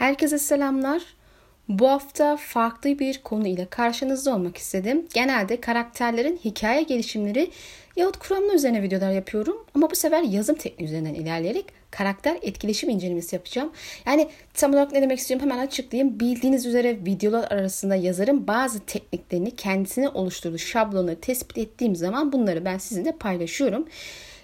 Herkese selamlar. Bu hafta farklı bir konu ile karşınızda olmak istedim. Genelde karakterlerin hikaye gelişimleri yahut kuramlı üzerine videolar yapıyorum. Ama bu sefer yazım tekniği üzerinden ilerleyerek karakter etkileşim incelemesi yapacağım. Yani tam olarak ne demek istiyorum hemen açıklayayım. Bildiğiniz üzere videolar arasında yazarın bazı tekniklerini kendisine oluşturduğu şablonları tespit ettiğim zaman bunları ben sizinle paylaşıyorum.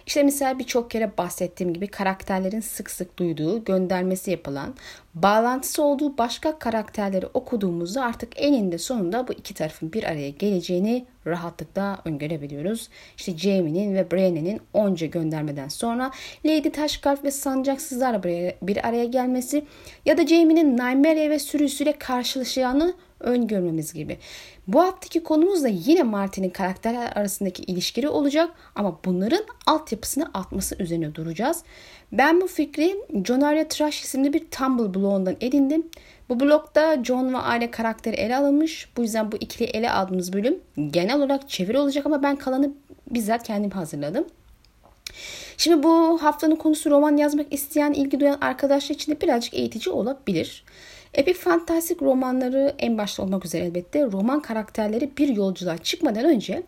İşte mesela birçok kere bahsettiğim gibi karakterlerin sık sık duyduğu, göndermesi yapılan, bağlantısı olduğu başka karakterleri okuduğumuzda artık eninde sonunda bu iki tarafın bir araya geleceğini rahatlıkla öngörebiliyoruz. İşte Jamie'nin ve Brienne'nin onca göndermeden sonra Lady Taşkalp ve Sancaksızlar bir araya gelmesi ya da Jamie'nin Nymeria ve sürüsüyle karşılaşacağını öngörmemiz gibi. Bu haftaki konumuz da yine Martin'in karakterler arasındaki ilişkileri olacak ama bunların altyapısını atması üzerine duracağız. Ben bu fikri John Arya Trash isimli bir Tumblr blogundan edindim. Bu blogda John ve aile karakteri ele alınmış. Bu yüzden bu ikili ele aldığımız bölüm genel olarak çeviri olacak ama ben kalanı bizzat kendim hazırladım. Şimdi bu haftanın konusu roman yazmak isteyen, ilgi duyan arkadaşlar için de birazcık eğitici olabilir. Epik fantastik romanları en başta olmak üzere elbette roman karakterleri bir yolculuğa çıkmadan önce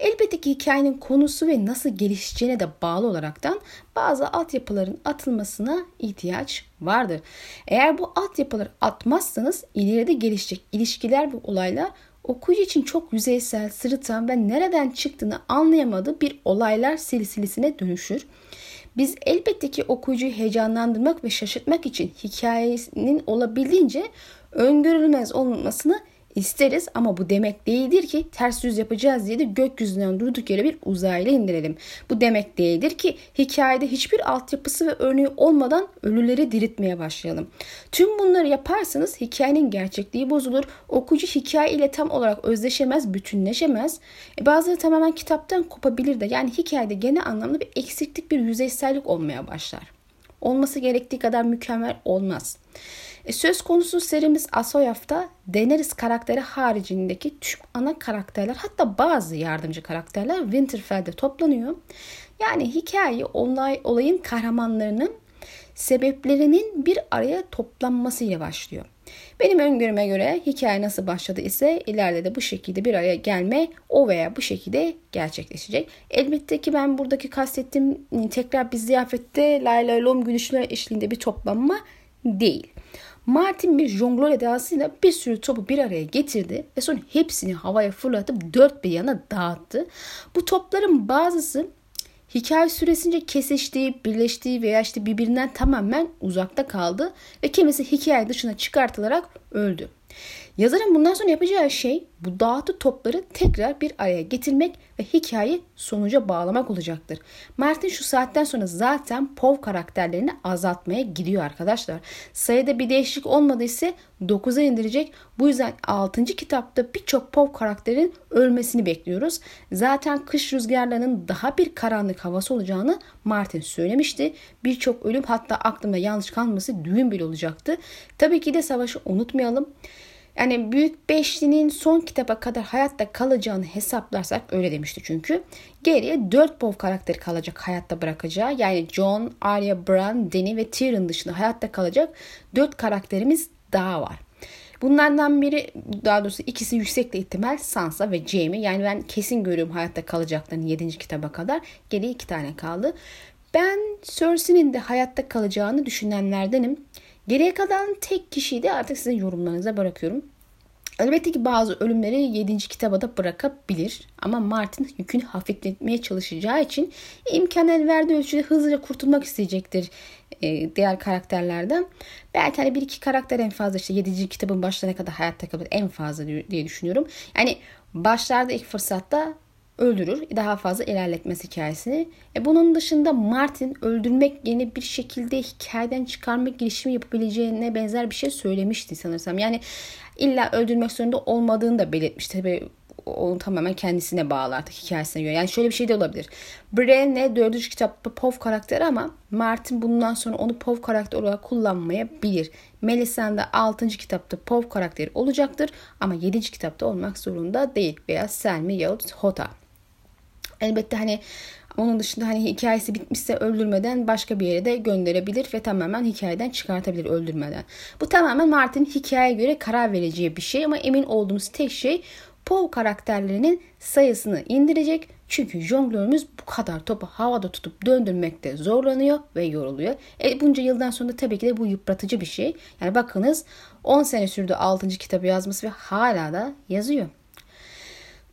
elbette ki hikayenin konusu ve nasıl gelişeceğine de bağlı olaraktan bazı altyapıların atılmasına ihtiyaç vardır. Eğer bu altyapıları atmazsanız ileride gelişecek ilişkiler ve olaylar okuyucu için çok yüzeysel, sırıtan ve nereden çıktığını anlayamadığı bir olaylar silsilesine dönüşür. Biz elbette ki okuyucuyu heyecanlandırmak ve şaşırtmak için hikayenin olabildiğince öngörülmez olmasını isteriz ama bu demek değildir ki ters yüz yapacağız diye de gökyüzünden durduk yere bir uzaylı indirelim. Bu demek değildir ki hikayede hiçbir altyapısı ve örneği olmadan ölüleri diriltmeye başlayalım. Tüm bunları yaparsanız hikayenin gerçekliği bozulur. Okuyucu hikaye ile tam olarak özleşemez, bütünleşemez. E bazıları tamamen kitaptan kopabilir de yani hikayede genel anlamda bir eksiklik, bir yüzeysellik olmaya başlar. Olması gerektiği kadar mükemmel olmaz. E, söz konusu serimiz Asoyaf'ta Daenerys karakteri haricindeki tüm ana karakterler hatta bazı yardımcı karakterler Winterfell'de toplanıyor. Yani hikaye olay, olayın kahramanlarının sebeplerinin bir araya toplanmasıyla başlıyor. Benim öngörüme göre hikaye nasıl başladı ise ileride de bu şekilde bir araya gelme o veya bu şekilde gerçekleşecek. Elbette ki ben buradaki kastettiğim tekrar bir ziyafette Layla Lom gülüşler eşliğinde bir toplanma değil. Martin bir jonglör edasıyla bir sürü topu bir araya getirdi ve sonra hepsini havaya fırlatıp dört bir yana dağıttı. Bu topların bazısı hikaye süresince kesiştiği, birleştiği veya işte birbirinden tamamen uzakta kaldı ve kimisi hikaye dışına çıkartılarak öldü. Yazarın bundan sonra yapacağı şey bu dağıtı topları tekrar bir araya getirmek ve hikayeyi sonuca bağlamak olacaktır. Martin şu saatten sonra zaten Pov karakterlerini azaltmaya gidiyor arkadaşlar. Sayıda bir değişiklik olmadıysa 9'a indirecek. Bu yüzden 6. kitapta birçok Pov karakterin ölmesini bekliyoruz. Zaten kış rüzgarlarının daha bir karanlık havası olacağını Martin söylemişti. Birçok ölüm hatta aklımda yanlış kalması düğün bile olacaktı. Tabii ki de savaşı unutmayalım. Yani Büyük Beşli'nin son kitaba kadar hayatta kalacağını hesaplarsak öyle demişti çünkü. Geriye 4 Pov karakteri kalacak hayatta bırakacağı. Yani John, Arya, Bran, Dany ve Tyrion dışında hayatta kalacak 4 karakterimiz daha var. Bunlardan biri daha doğrusu ikisi yüksek ihtimal Sansa ve Jaime. Yani ben kesin görüyorum hayatta kalacaklarını 7. kitaba kadar. Geriye 2 tane kaldı. Ben Cersei'nin de hayatta kalacağını düşünenlerdenim. Geriye kalan tek kişiyi de artık sizin yorumlarınıza bırakıyorum. Elbette ki bazı ölümleri 7. kitaba da bırakabilir. Ama Martin yükünü hafifletmeye çalışacağı için imkan el verdiği ölçüde hızlıca kurtulmak isteyecektir e, diğer karakterlerden. Belki hani bir iki karakter en fazla işte 7. kitabın başlarına kadar hayatta kalır en fazla diye düşünüyorum. Yani başlarda ilk fırsatta öldürür. Daha fazla ilerletmez hikayesini. E bunun dışında Martin öldürmek yeni bir şekilde hikayeden çıkarma girişimi yapabileceğine benzer bir şey söylemişti sanırsam. Yani illa öldürmek zorunda olmadığını da belirtmişti. Tabii onu tamamen kendisine bağlı artık hikayesine göre. Yani şöyle bir şey de olabilir. Brienne dördüncü kitapta Pov karakteri ama Martin bundan sonra onu Pov karakter olarak kullanmayabilir. Melisande 6. kitapta Pov karakteri olacaktır ama 7. kitapta olmak zorunda değil. Veya Selmy yahut Hota. Elbette hani Onun dışında hani hikayesi bitmişse öldürmeden başka bir yere de gönderebilir ve tamamen hikayeden çıkartabilir öldürmeden. Bu tamamen Martin'in hikayeye göre karar vereceği bir şey ama emin olduğumuz tek şey Poe karakterlerinin sayısını indirecek. Çünkü jonglörümüz bu kadar topu havada tutup döndürmekte zorlanıyor ve yoruluyor. E bunca yıldan sonra tabii ki de bu yıpratıcı bir şey. Yani bakınız 10 sene sürdü 6. kitabı yazması ve hala da yazıyor.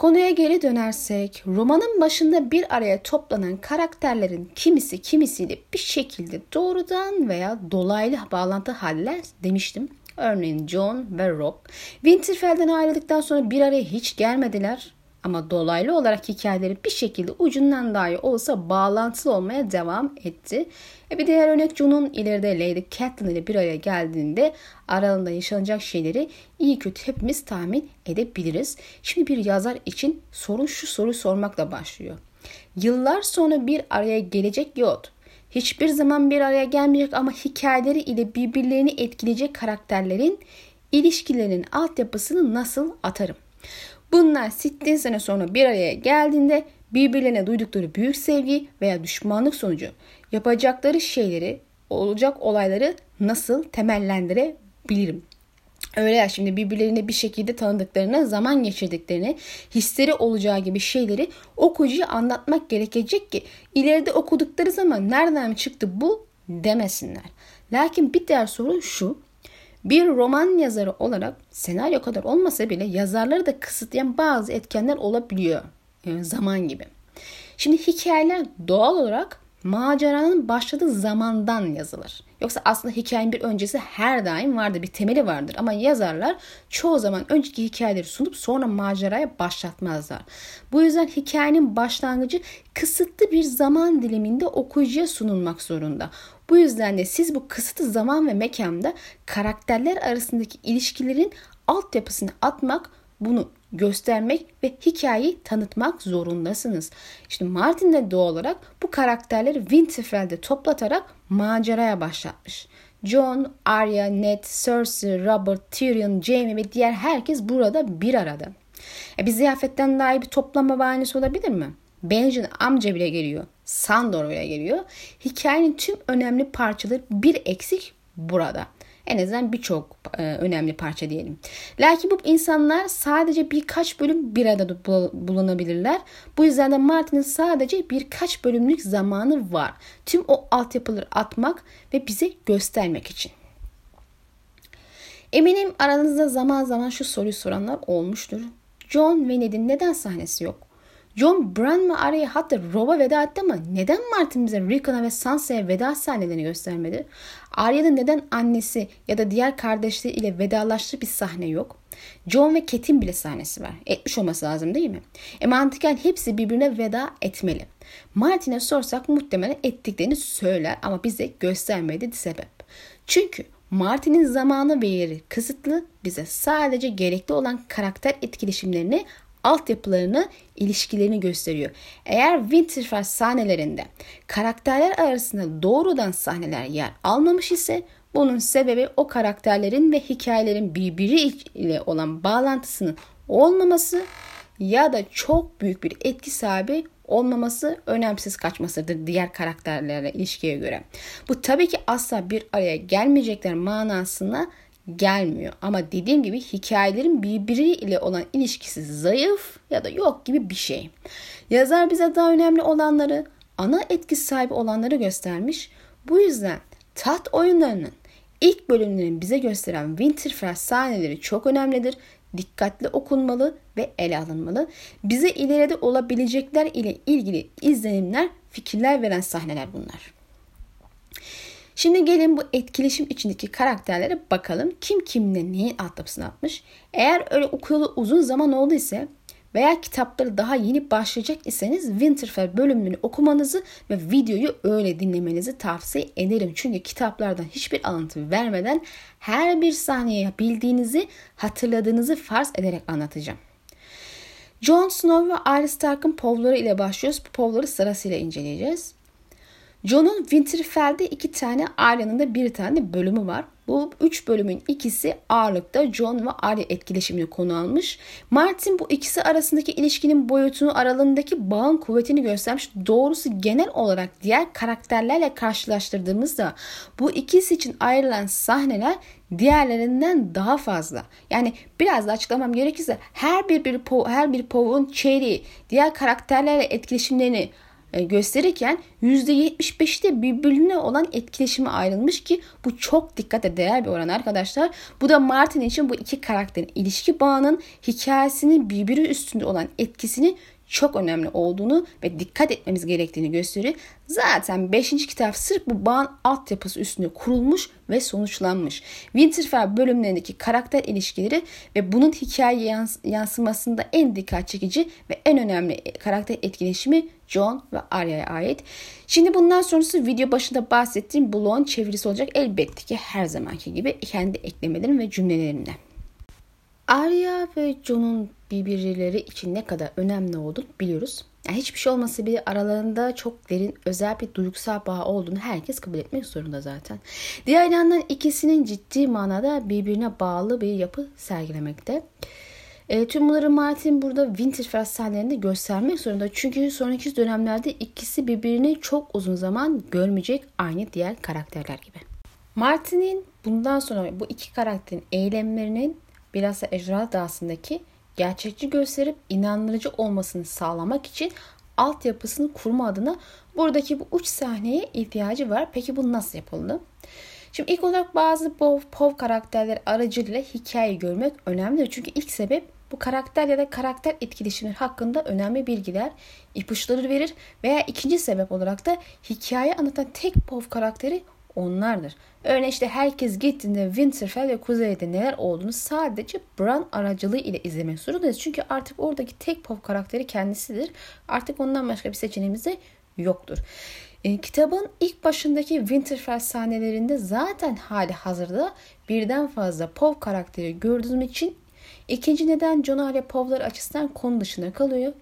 Konuya geri dönersek romanın başında bir araya toplanan karakterlerin kimisi kimisiyle bir şekilde doğrudan veya dolaylı bağlantı haller demiştim. Örneğin John ve Rob Winterfell'den ayrıldıktan sonra bir araya hiç gelmediler. Ama dolaylı olarak hikayeleri bir şekilde ucundan dahi olsa bağlantılı olmaya devam etti. E bir diğer örnek John'un ileride Lady Catelyn ile bir araya geldiğinde aralarında yaşanacak şeyleri iyi kötü hepimiz tahmin edebiliriz. Şimdi bir yazar için sorun şu soru sormakla başlıyor. Yıllar sonra bir araya gelecek Yod hiçbir zaman bir araya gelmeyecek ama hikayeleri ile birbirlerini etkileyecek karakterlerin ilişkilerinin altyapısını nasıl atarım? Bunlar 80 sene sonra bir araya geldiğinde birbirlerine duydukları büyük sevgi veya düşmanlık sonucu yapacakları şeyleri, olacak olayları nasıl temellendirebilirim? Öyle ya şimdi birbirlerine bir şekilde tanıdıklarını, zaman geçirdiklerini, hisleri olacağı gibi şeyleri okuyucuya anlatmak gerekecek ki ileride okudukları zaman nereden çıktı bu demesinler. Lakin bir diğer soru şu. Bir roman yazarı olarak senaryo kadar olmasa bile yazarları da kısıtlayan bazı etkenler olabiliyor. Yani zaman gibi. Şimdi hikayeler doğal olarak maceranın başladığı zamandan yazılır. Yoksa aslında hikayenin bir öncesi her daim vardır, bir temeli vardır. Ama yazarlar çoğu zaman önceki hikayeleri sunup sonra maceraya başlatmazlar. Bu yüzden hikayenin başlangıcı kısıtlı bir zaman diliminde okuyucuya sunulmak zorunda. Bu yüzden de siz bu kısıtlı zaman ve mekanda karakterler arasındaki ilişkilerin altyapısını atmak, bunu göstermek ve hikayeyi tanıtmak zorundasınız. İşte Martin de doğal olarak bu karakterleri Winterfell'de toplatarak maceraya başlatmış. John, Arya, Ned, Cersei, Robert, Tyrion, Jaime ve diğer herkes burada bir arada. E bir ziyafetten daha bir toplama bahanesi olabilir mi? Benjen amca bile geliyor. Sandor bile geliyor. Hikayenin tüm önemli parçaları bir eksik burada. En azından birçok e, önemli parça diyelim. Lakin bu insanlar sadece birkaç bölüm bir arada bulunabilirler. Bu yüzden de Martin'in sadece birkaç bölümlük zamanı var. Tüm o altyapıları atmak ve bize göstermek için. Eminim aranızda zaman zaman şu soruyu soranlar olmuştur. John ve Ned'in neden sahnesi yok? John Bran mı araya hatta Rob'a veda etti ama neden Martin bize Rickon'a ve Sansa'ya veda sahnelerini göstermedi? Arya'da neden annesi ya da diğer kardeşleri ile vedalaştığı bir sahne yok? John ve Ket'in bile sahnesi var. Etmiş olması lazım değil mi? E mantıken hepsi birbirine veda etmeli. Martin'e sorsak muhtemelen ettiklerini söyler ama bize göstermedi sebep. Çünkü Martin'in zamanı ve yeri kısıtlı bize sadece gerekli olan karakter etkileşimlerini altyapılarını, ilişkilerini gösteriyor. Eğer Winterfell sahnelerinde karakterler arasında doğrudan sahneler yer almamış ise bunun sebebi o karakterlerin ve hikayelerin birbiriyle olan bağlantısının olmaması ya da çok büyük bir etki sahibi olmaması önemsiz kaçmasıdır diğer karakterlerle ilişkiye göre. Bu tabii ki asla bir araya gelmeyecekler manasına gelmiyor. Ama dediğim gibi hikayelerin birbiriyle olan ilişkisi zayıf ya da yok gibi bir şey. Yazar bize daha önemli olanları, ana etkisi sahibi olanları göstermiş. Bu yüzden taht oyunlarının ilk bölümlerini bize gösteren Winterfell sahneleri çok önemlidir. Dikkatli okunmalı ve ele alınmalı. Bize ileride olabilecekler ile ilgili izlenimler, fikirler veren sahneler bunlar. Şimdi gelin bu etkileşim içindeki karakterlere bakalım. Kim kimle neyin altyapısını atmış. Eğer öyle okuyalı uzun zaman oldu ise veya kitapları daha yeni başlayacak iseniz Winterfell bölümünü okumanızı ve videoyu öyle dinlemenizi tavsiye ederim. Çünkü kitaplardan hiçbir alıntı vermeden her bir saniye bildiğinizi, hatırladığınızı farz ederek anlatacağım. Jon Snow ve Arya Stark'ın povları ile başlıyoruz. Bu povları sırasıyla inceleyeceğiz. John'un Winterfell'de iki tane Arya'nın da bir tane bölümü var. Bu üç bölümün ikisi ağırlıkta John ve Arya etkileşimini konu almış. Martin bu ikisi arasındaki ilişkinin boyutunu aralarındaki bağın kuvvetini göstermiş. Doğrusu genel olarak diğer karakterlerle karşılaştırdığımızda bu ikisi için ayrılan sahneler diğerlerinden daha fazla. Yani biraz da açıklamam gerekirse her bir, bir her bir povun çeyreği diğer karakterlerle etkileşimlerini gösterirken %75'i de birbirine olan etkileşime ayrılmış ki bu çok dikkate değer bir oran arkadaşlar. Bu da Martin için bu iki karakterin ilişki bağının hikayesinin birbiri üstünde olan etkisini çok önemli olduğunu ve dikkat etmemiz gerektiğini gösteriyor. Zaten 5. kitap sırf bu bağın altyapısı üstünde kurulmuş ve sonuçlanmış. Winterfell bölümlerindeki karakter ilişkileri ve bunun hikaye yansımasında en dikkat çekici ve en önemli karakter etkileşimi John ve Arya'ya ait. Şimdi bundan sonrası video başında bahsettiğim bloğun çevirisi olacak elbette ki her zamanki gibi kendi eklemelerim ve cümlelerimle. Arya ve John'un birbirleri için ne kadar önemli olduğunu biliyoruz. Yani hiçbir şey olmasa bile aralarında çok derin özel bir duygusal bağ olduğunu herkes kabul etmek zorunda zaten. Diğer yandan ikisinin ciddi manada birbirine bağlı bir yapı sergilemekte. E, tüm bunları Martin burada Winterfell sahnelerinde göstermek zorunda. Çünkü sonraki dönemlerde ikisi birbirini çok uzun zaman görmeyecek aynı diğer karakterler gibi. Martin'in bundan sonra bu iki karakterin eylemlerinin bilhassa Ejderha Dağı'sındaki gerçekçi gösterip inandırıcı olmasını sağlamak için altyapısını kurma adına buradaki bu uç sahneye ihtiyacı var. Peki bu nasıl yapıldı? Şimdi ilk olarak bazı POV, POV karakterler aracılığıyla hikayeyi görmek önemli. Çünkü ilk sebep bu karakter ya da karakter etkileşimleri hakkında önemli bilgiler, ipuçları verir veya ikinci sebep olarak da hikaye anlatan tek POV karakteri onlardır. Örneğin işte herkes gittiğinde Winterfell ve Kuzey'de neler olduğunu sadece Bran aracılığı ile izlemek zorundayız. Çünkü artık oradaki tek pop karakteri kendisidir. Artık ondan başka bir seçeneğimiz de yoktur. E, kitabın ilk başındaki Winterfell sahnelerinde zaten hali hazırda birden fazla pop karakteri gördüğüm için ikinci neden Jon Arya povları açısından konu dışına kalıyor.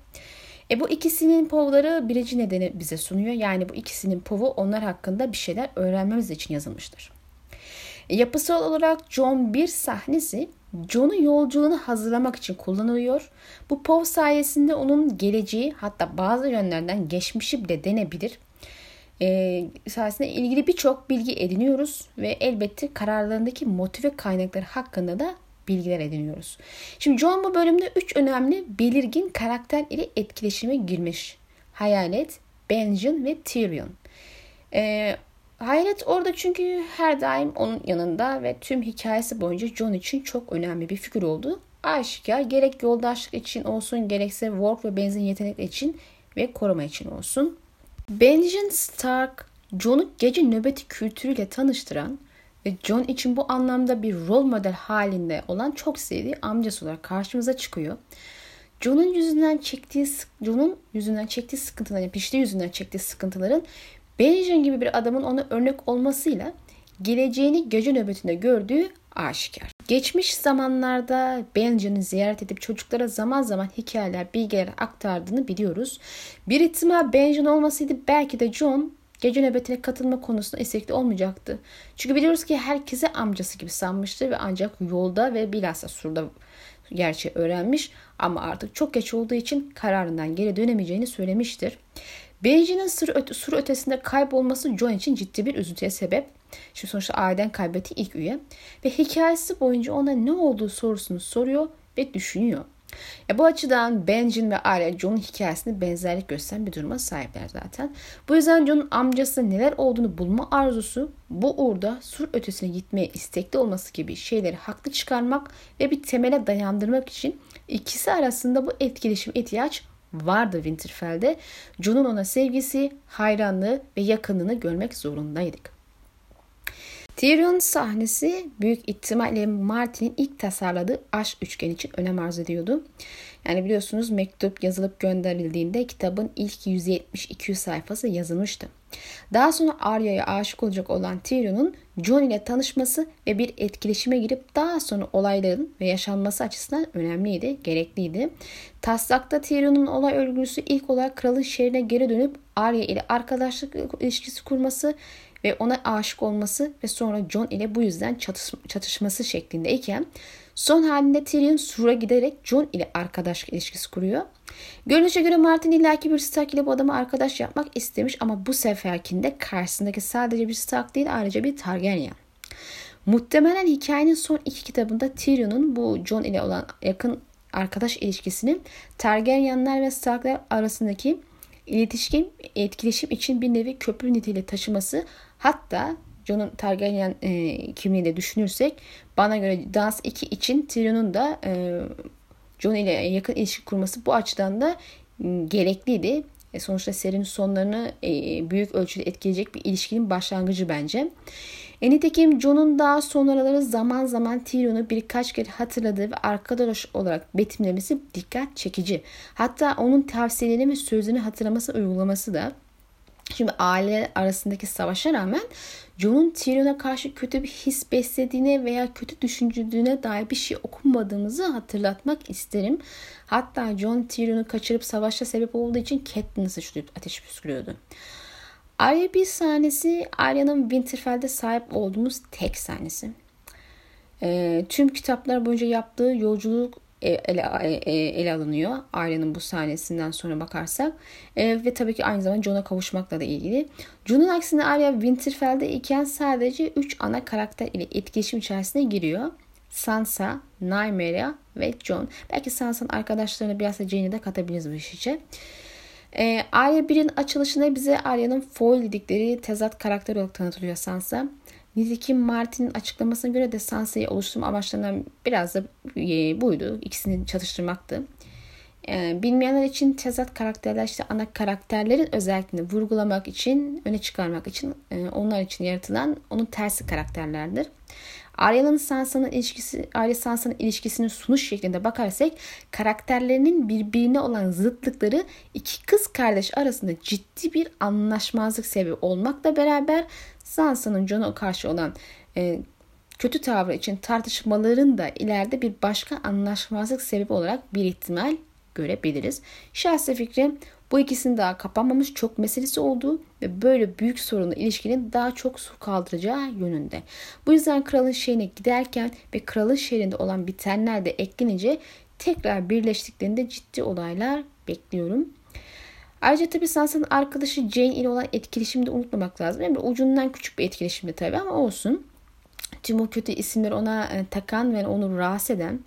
E bu ikisinin povları birinci nedeni bize sunuyor. Yani bu ikisinin povu onlar hakkında bir şeyler öğrenmemiz için yazılmıştır. E, yapısal olarak John bir sahnesi John'un yolculuğunu hazırlamak için kullanılıyor. Bu pov sayesinde onun geleceği hatta bazı yönlerden geçmişi bile denebilir. E, sayesinde ilgili birçok bilgi ediniyoruz ve elbette kararlarındaki motive kaynakları hakkında da bilgiler ediniyoruz. Şimdi John bu bölümde 3 önemli belirgin karakter ile etkileşime girmiş. Hayalet, Benjen ve Tyrion. Ee, Hayalet orada çünkü her daim onun yanında ve tüm hikayesi boyunca John için çok önemli bir figür oldu. Aşikar gerek yoldaşlık için olsun gerekse work ve benzin yetenekler için ve koruma için olsun. Benjen Stark, John'u gece nöbeti kültürüyle tanıştıran ve John için bu anlamda bir rol model halinde olan çok sevdiği amcası olarak karşımıza çıkıyor. John'un yüzünden çektiği John'un yüzünden çektiği sıkıntıların, yani pişti yüzünden çektiği sıkıntıların Benjen gibi bir adamın ona örnek olmasıyla geleceğini gece nöbetinde gördüğü aşikar. Geçmiş zamanlarda Benjen'i ziyaret edip çocuklara zaman zaman hikayeler, bilgiler aktardığını biliyoruz. Bir ihtimal Benjen olmasaydı belki de John gece nöbetine katılma konusunda istekli olmayacaktı. Çünkü biliyoruz ki herkese amcası gibi sanmıştı ve ancak yolda ve bilhassa surda gerçeği öğrenmiş ama artık çok geç olduğu için kararından geri dönemeyeceğini söylemiştir. Benji'nin sur, öte, sur ötesinde kaybolması John için ciddi bir üzüntüye sebep. Şimdi sonuçta aileden kaybettiği ilk üye. Ve hikayesi boyunca ona ne olduğu sorusunu soruyor ve düşünüyor. E bu açıdan Benjin ve Arya John'un hikayesinde benzerlik gösteren bir duruma sahipler zaten. Bu yüzden John'un amcası neler olduğunu bulma arzusu bu uğurda sur ötesine gitmeye istekli olması gibi şeyleri haklı çıkarmak ve bir temele dayandırmak için ikisi arasında bu etkileşim ihtiyaç vardı Winterfell'de. John'un ona sevgisi, hayranlığı ve yakınlığını görmek zorundaydık. Tyrion sahnesi büyük ihtimalle Martin'in ilk tasarladığı aşk üçgen için önem arz ediyordu. Yani biliyorsunuz mektup yazılıp gönderildiğinde kitabın ilk 170-200 sayfası yazılmıştı. Daha sonra Arya'ya aşık olacak olan Tyrion'un Jon ile tanışması ve bir etkileşime girip daha sonra olayların ve yaşanması açısından önemliydi, gerekliydi. Taslakta Tyrion'un olay örgüsü ilk olarak kralın şehrine geri dönüp Arya ile arkadaşlık ilişkisi kurması ve ona aşık olması ve sonra John ile bu yüzden çatış çatışması şeklindeyken son halinde Tyrion Sur'a giderek John ile arkadaş ilişkisi kuruyor. Görünüşe göre Martin illaki bir Stark ile bu adamı arkadaş yapmak istemiş ama bu seferkinde karşısındaki sadece bir Stark değil ayrıca bir Targaryen. Muhtemelen hikayenin son iki kitabında Tyrion'un bu John ile olan yakın arkadaş ilişkisini Targaryenler ve Starklar arasındaki iletişim, etkileşim için bir nevi köprü niteliği taşıması hatta Jon'un Targaryen e, kimliği de düşünürsek bana göre Dans 2 için Tyrion'un da e, Jon ile yakın ilişki kurması bu açıdan da gerekliydi. E, sonuçta serinin sonlarını e, büyük ölçüde etkileyecek bir ilişkinin başlangıcı bence. E nitekim Jon'un daha sonraları zaman zaman Tyrion'u birkaç kere hatırladığı ve arkadaş olarak betimlemesi dikkat çekici. Hatta onun tavsiyelerini ve sözünü hatırlaması uygulaması da Şimdi aile arasındaki savaşa rağmen Jon'un Tyrion'a karşı kötü bir his beslediğine veya kötü düşündüğüne dair bir şey okumadığımızı hatırlatmak isterim. Hatta Jon Tyrion'u kaçırıp savaşa sebep olduğu için Catelyn'i suçlayıp ateş püskürüyordu. Arya bir sahnesi Arya'nın Winterfell'de sahip olduğumuz tek sahnesi. E, tüm kitaplar boyunca yaptığı yolculuk e, ele, ele, ele alınıyor. Arya'nın bu sahnesinden sonra bakarsak. E, ve tabii ki aynı zamanda Jon'a kavuşmakla da ilgili. Jon'un aksine Arya Winterfell'de iken sadece 3 ana karakter ile etkileşim içerisine giriyor. Sansa, Nymeria ve Jon. Belki Sansa'nın arkadaşlarını biraz da Jaine'i de katabiliriz bu iş için. E, Arya 1'in açılışında bize Arya'nın foil dedikleri tezat karakter olarak tanıtılıyor Sansa. Nitekim Martin'in açıklamasına göre de Sansa'yı oluşturma amaçlarından biraz da e, buydu. İkisini çatıştırmaktı. E, bilmeyenler için tezat karakterler işte ana karakterlerin özelliklerini vurgulamak için, öne çıkarmak için e, onlar için yaratılan onun tersi karakterlerdir. Arya'nın Sansa'nın ilişkisi, Arya Sansa'nın ilişkisinin sunuş şeklinde bakarsak karakterlerinin birbirine olan zıtlıkları iki kız kardeş arasında ciddi bir anlaşmazlık sebebi olmakla beraber Sansa'nın Jon'a karşı olan e, kötü tavrı için tartışmaların da ileride bir başka anlaşmazlık sebebi olarak bir ihtimal görebiliriz. Şahsi fikrim bu ikisinin daha kapanmamış çok meselesi olduğu ve böyle büyük sorunlu ilişkinin daha çok su kaldıracağı yönünde. Bu yüzden kralın şehrine giderken ve kralın şehrinde olan bitenler de eklenince tekrar birleştiklerinde ciddi olaylar bekliyorum. Ayrıca tabii Sansa'nın arkadaşı Jane ile olan etkileşimi de unutmamak lazım. Yani ucundan küçük bir etkileşimdi tabii ama olsun. Tüm o kötü isimleri ona e, takan ve onu rahatsız eden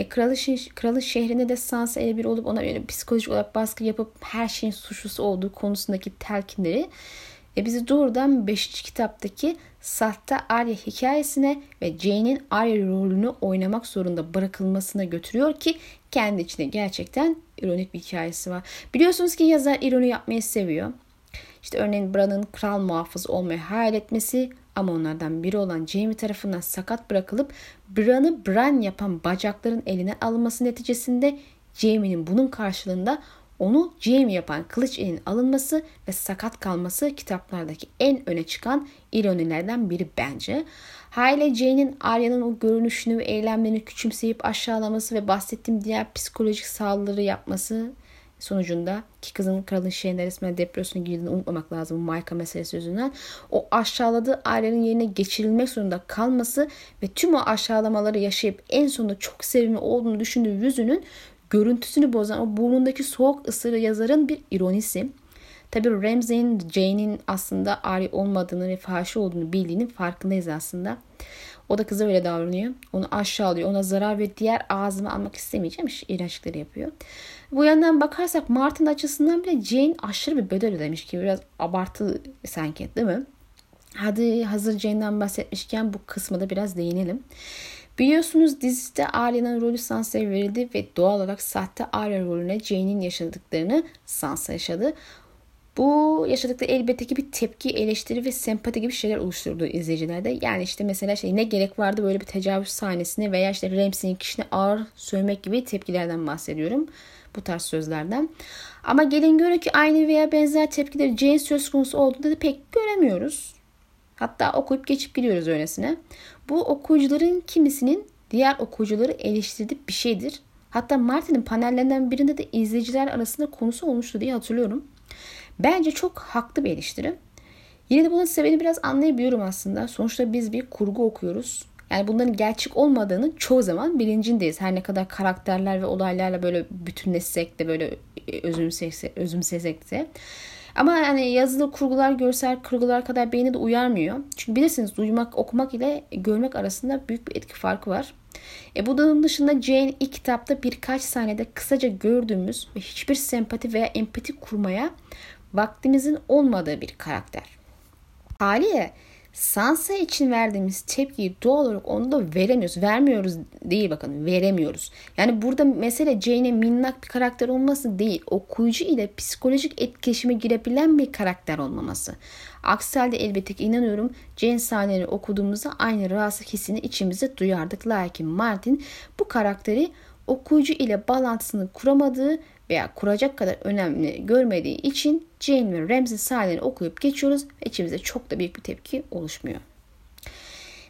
e, kralın, kralın şehrinde de Sansa ele bir olup ona böyle psikolojik olarak baskı yapıp her şeyin suçlusu olduğu konusundaki telkinleri e, bizi doğrudan 5. kitaptaki sahte Arya hikayesine ve Jane'in Arya rolünü oynamak zorunda bırakılmasına götürüyor ki kendi içinde gerçekten ironik bir hikayesi var. Biliyorsunuz ki yazar ironi yapmayı seviyor. İşte örneğin Bran'ın kral muhafız olmayı hayal etmesi ama onlardan biri olan Jamie tarafından sakat bırakılıp Bran'ı Bran yapan bacakların eline alınması neticesinde Jamie'nin bunun karşılığında onu Jamie yapan kılıç elinin alınması ve sakat kalması kitaplardaki en öne çıkan ironilerden biri bence. Hayle Jane'in Arya'nın o görünüşünü ve eylemlerini küçümseyip aşağılaması ve bahsettiğim diğer psikolojik saldırı yapması sonucunda ki kızın kralın şeyinde resmen depresyona girdiğini unutmamak lazım bu Mayka meselesi yüzünden. O aşağıladığı ailenin yerine geçirilmek zorunda kalması ve tüm o aşağılamaları yaşayıp en sonunda çok sevimli olduğunu düşündüğü yüzünün görüntüsünü bozan o burnundaki soğuk ısırı yazarın bir ironisi. Tabi Ramsay'in Jane'in aslında Ari olmadığını ve fahişe olduğunu bildiğinin farkındayız aslında. O da kıza öyle davranıyor. Onu aşağılıyor. Ona zarar ve diğer ağzıma almak istemeyeceğim iğrençlikleri yapıyor. Bu yandan bakarsak Martin açısından bile Jane aşırı bir bedel ödemiş gibi biraz abartı sanki değil mi? Hadi hazır Jane'den bahsetmişken bu kısmı da biraz değinelim. Biliyorsunuz dizide Arya'nın rolü Sansa'ya verildi ve doğal olarak sahte Arya rolüne Jane'in yaşadıklarını Sansa yaşadı. Bu yaşadıkları elbette ki bir tepki, eleştiri ve sempati gibi şeyler oluşturdu izleyicilerde. Yani işte mesela şey ne gerek vardı böyle bir tecavüz sahnesine veya işte Ramsey'in kişine ağır sövmek gibi tepkilerden bahsediyorum. Bu tarz sözlerden. Ama gelin görün ki aynı veya benzer tepkileri Jane söz konusu olduğunda da pek göremiyoruz. Hatta okuyup geçip gidiyoruz öylesine. Bu okuyucuların kimisinin diğer okuyucuları eleştirdiği bir şeydir. Hatta Martin'in panellerinden birinde de izleyiciler arasında konusu olmuştu diye hatırlıyorum. Bence çok haklı bir eleştiri. Yine de bunun sebebini biraz anlayabiliyorum aslında. Sonuçta biz bir kurgu okuyoruz. Yani bunların gerçek olmadığını çoğu zaman bilincindeyiz. Her ne kadar karakterler ve olaylarla böyle bütünleşsek de böyle özümsesek, özümsesek de. Ama yani yazılı kurgular, görsel kurgular kadar beyni de uyarmıyor. Çünkü bilirsiniz duymak, okumak ile görmek arasında büyük bir etki farkı var. E bunun dışında Jane ilk kitapta birkaç sahnede kısaca gördüğümüz ve hiçbir sempati veya empati kurmaya vaktimizin olmadığı bir karakter. Haliyle Sansa için verdiğimiz tepkiyi doğal olarak onu da veremiyoruz. Vermiyoruz değil bakın veremiyoruz. Yani burada mesele Jane'e minnak bir karakter olması değil. Okuyucu ile psikolojik etkileşime girebilen bir karakter olmaması. Aksi halde elbette ki inanıyorum Jane sahnelerini okuduğumuzda aynı rahatsız hissini içimizde duyardık. Lakin Martin bu karakteri okuyucu ile bağlantısını kuramadığı veya kuracak kadar önemli görmediği için Jane ve Ramsey sahnelerini okuyup geçiyoruz ve içimizde çok da büyük bir tepki oluşmuyor.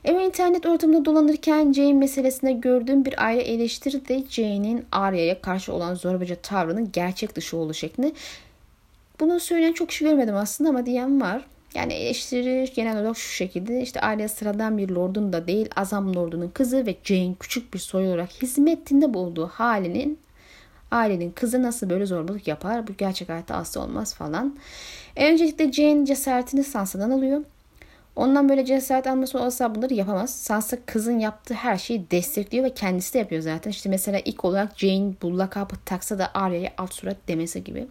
Eve internet ortamında dolanırken Jane meselesinde gördüğüm bir ayrı eleştiri de Jane'in Arya'ya karşı olan zorbaca tavrının gerçek dışı olduğu şeklinde. Bunu söyleyen çok kişi görmedim aslında ama diyen var. Yani eleştiri genel olarak şu şekilde işte Arya sıradan bir lordun da değil Azam lordunun kızı ve Jane küçük bir soy olarak hizmetinde bulduğu halinin ailenin kızı nasıl böyle zorbalık yapar? Bu gerçek hayatta asla olmaz falan. E, öncelikle Jane cesaretini Sansa'dan alıyor. Ondan böyle cesaret alması olsa bunları yapamaz. Sansa kızın yaptığı her şeyi destekliyor ve kendisi de yapıyor zaten. İşte mesela ilk olarak Jane bu lakabı taksa da Arya'ya alt surat demesi gibi.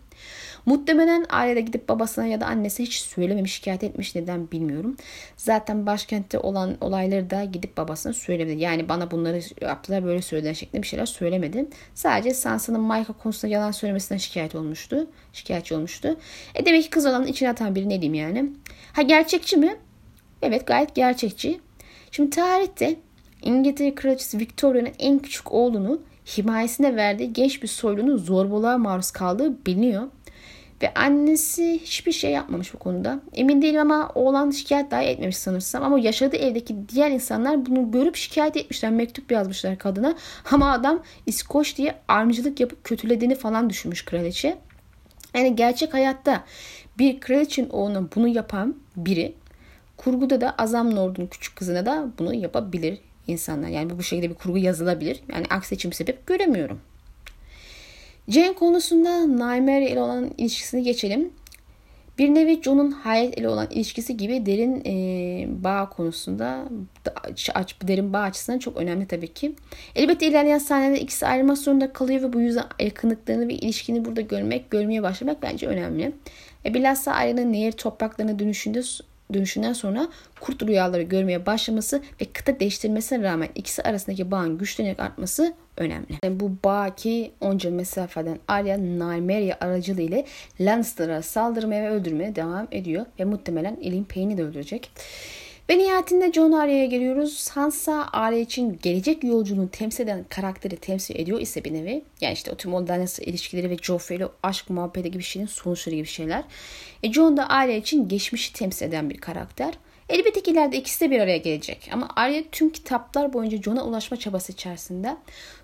Muhtemelen Arya gidip babasına ya da annesine hiç söylememiş, şikayet etmiş neden bilmiyorum. Zaten başkentte olan olayları da gidip babasına söylemedi. Yani bana bunları yaptılar böyle söylediler şeklinde bir şeyler söylemedi. Sadece Sansa'nın Michael konusunda yalan söylemesinden şikayet olmuştu. Şikayetçi olmuştu. E demek ki kız olanın içine atan biri ne diyeyim yani. Ha gerçekçi mi? Evet gayet gerçekçi. Şimdi tarihte İngiltere Kraliçesi Victoria'nın en küçük oğlunu himayesine verdiği genç bir soylunun zorbalığa maruz kaldığı biliniyor. Ve annesi hiçbir şey yapmamış bu konuda. Emin değilim ama oğlan şikayet dahi etmemiş sanırsam. Ama yaşadığı evdeki diğer insanlar bunu görüp şikayet etmişler. Mektup yazmışlar kadına. Ama adam İskoç diye armcılık yapıp kötülediğini falan düşünmüş kraliçe. Yani gerçek hayatta bir kraliçenin oğluna bunu yapan biri kurguda da Azam Nord'un küçük kızına da bunu yapabilir insanlar. Yani bu şekilde bir kurgu yazılabilir. Yani aksi sebep göremiyorum. Jane konusunda Nightmare ile olan ilişkisini geçelim. Bir nevi John'un hayat ile olan ilişkisi gibi derin e, bağ konusunda aç, derin bağ açısından çok önemli tabii ki. Elbette ilerleyen sahnede ikisi ayrılmak zorunda kalıyor ve bu yüzden yakınlıklarını ve ilişkini burada görmek, görmeye başlamak bence önemli. E, bilhassa Arya'nın nehir topraklarına dönüşünde dönüşünden sonra kurt rüyaları görmeye başlaması ve kıta değiştirmesine rağmen ikisi arasındaki bağın güçlenerek artması önemli. Yani bu bağ ki onca mesafeden Arya Nymeria aracılığı ile Lannister'a saldırmaya ve öldürmeye devam ediyor ve muhtemelen Elin Payne'i de öldürecek. Ve nihayetinde John Arya'ya geliyoruz. Sansa Arya için gelecek yolculuğunu temsil eden karakteri temsil ediyor ise bir nevi. Yani işte o tüm ilişkileri ve Joffrey ile aşk muhabbeti gibi şeyin sonuçları gibi şeyler. E John da Arya için geçmişi temsil eden bir karakter. Elbette ki ileride ikisi de bir araya gelecek. Ama Arya tüm kitaplar boyunca John'a ulaşma çabası içerisinde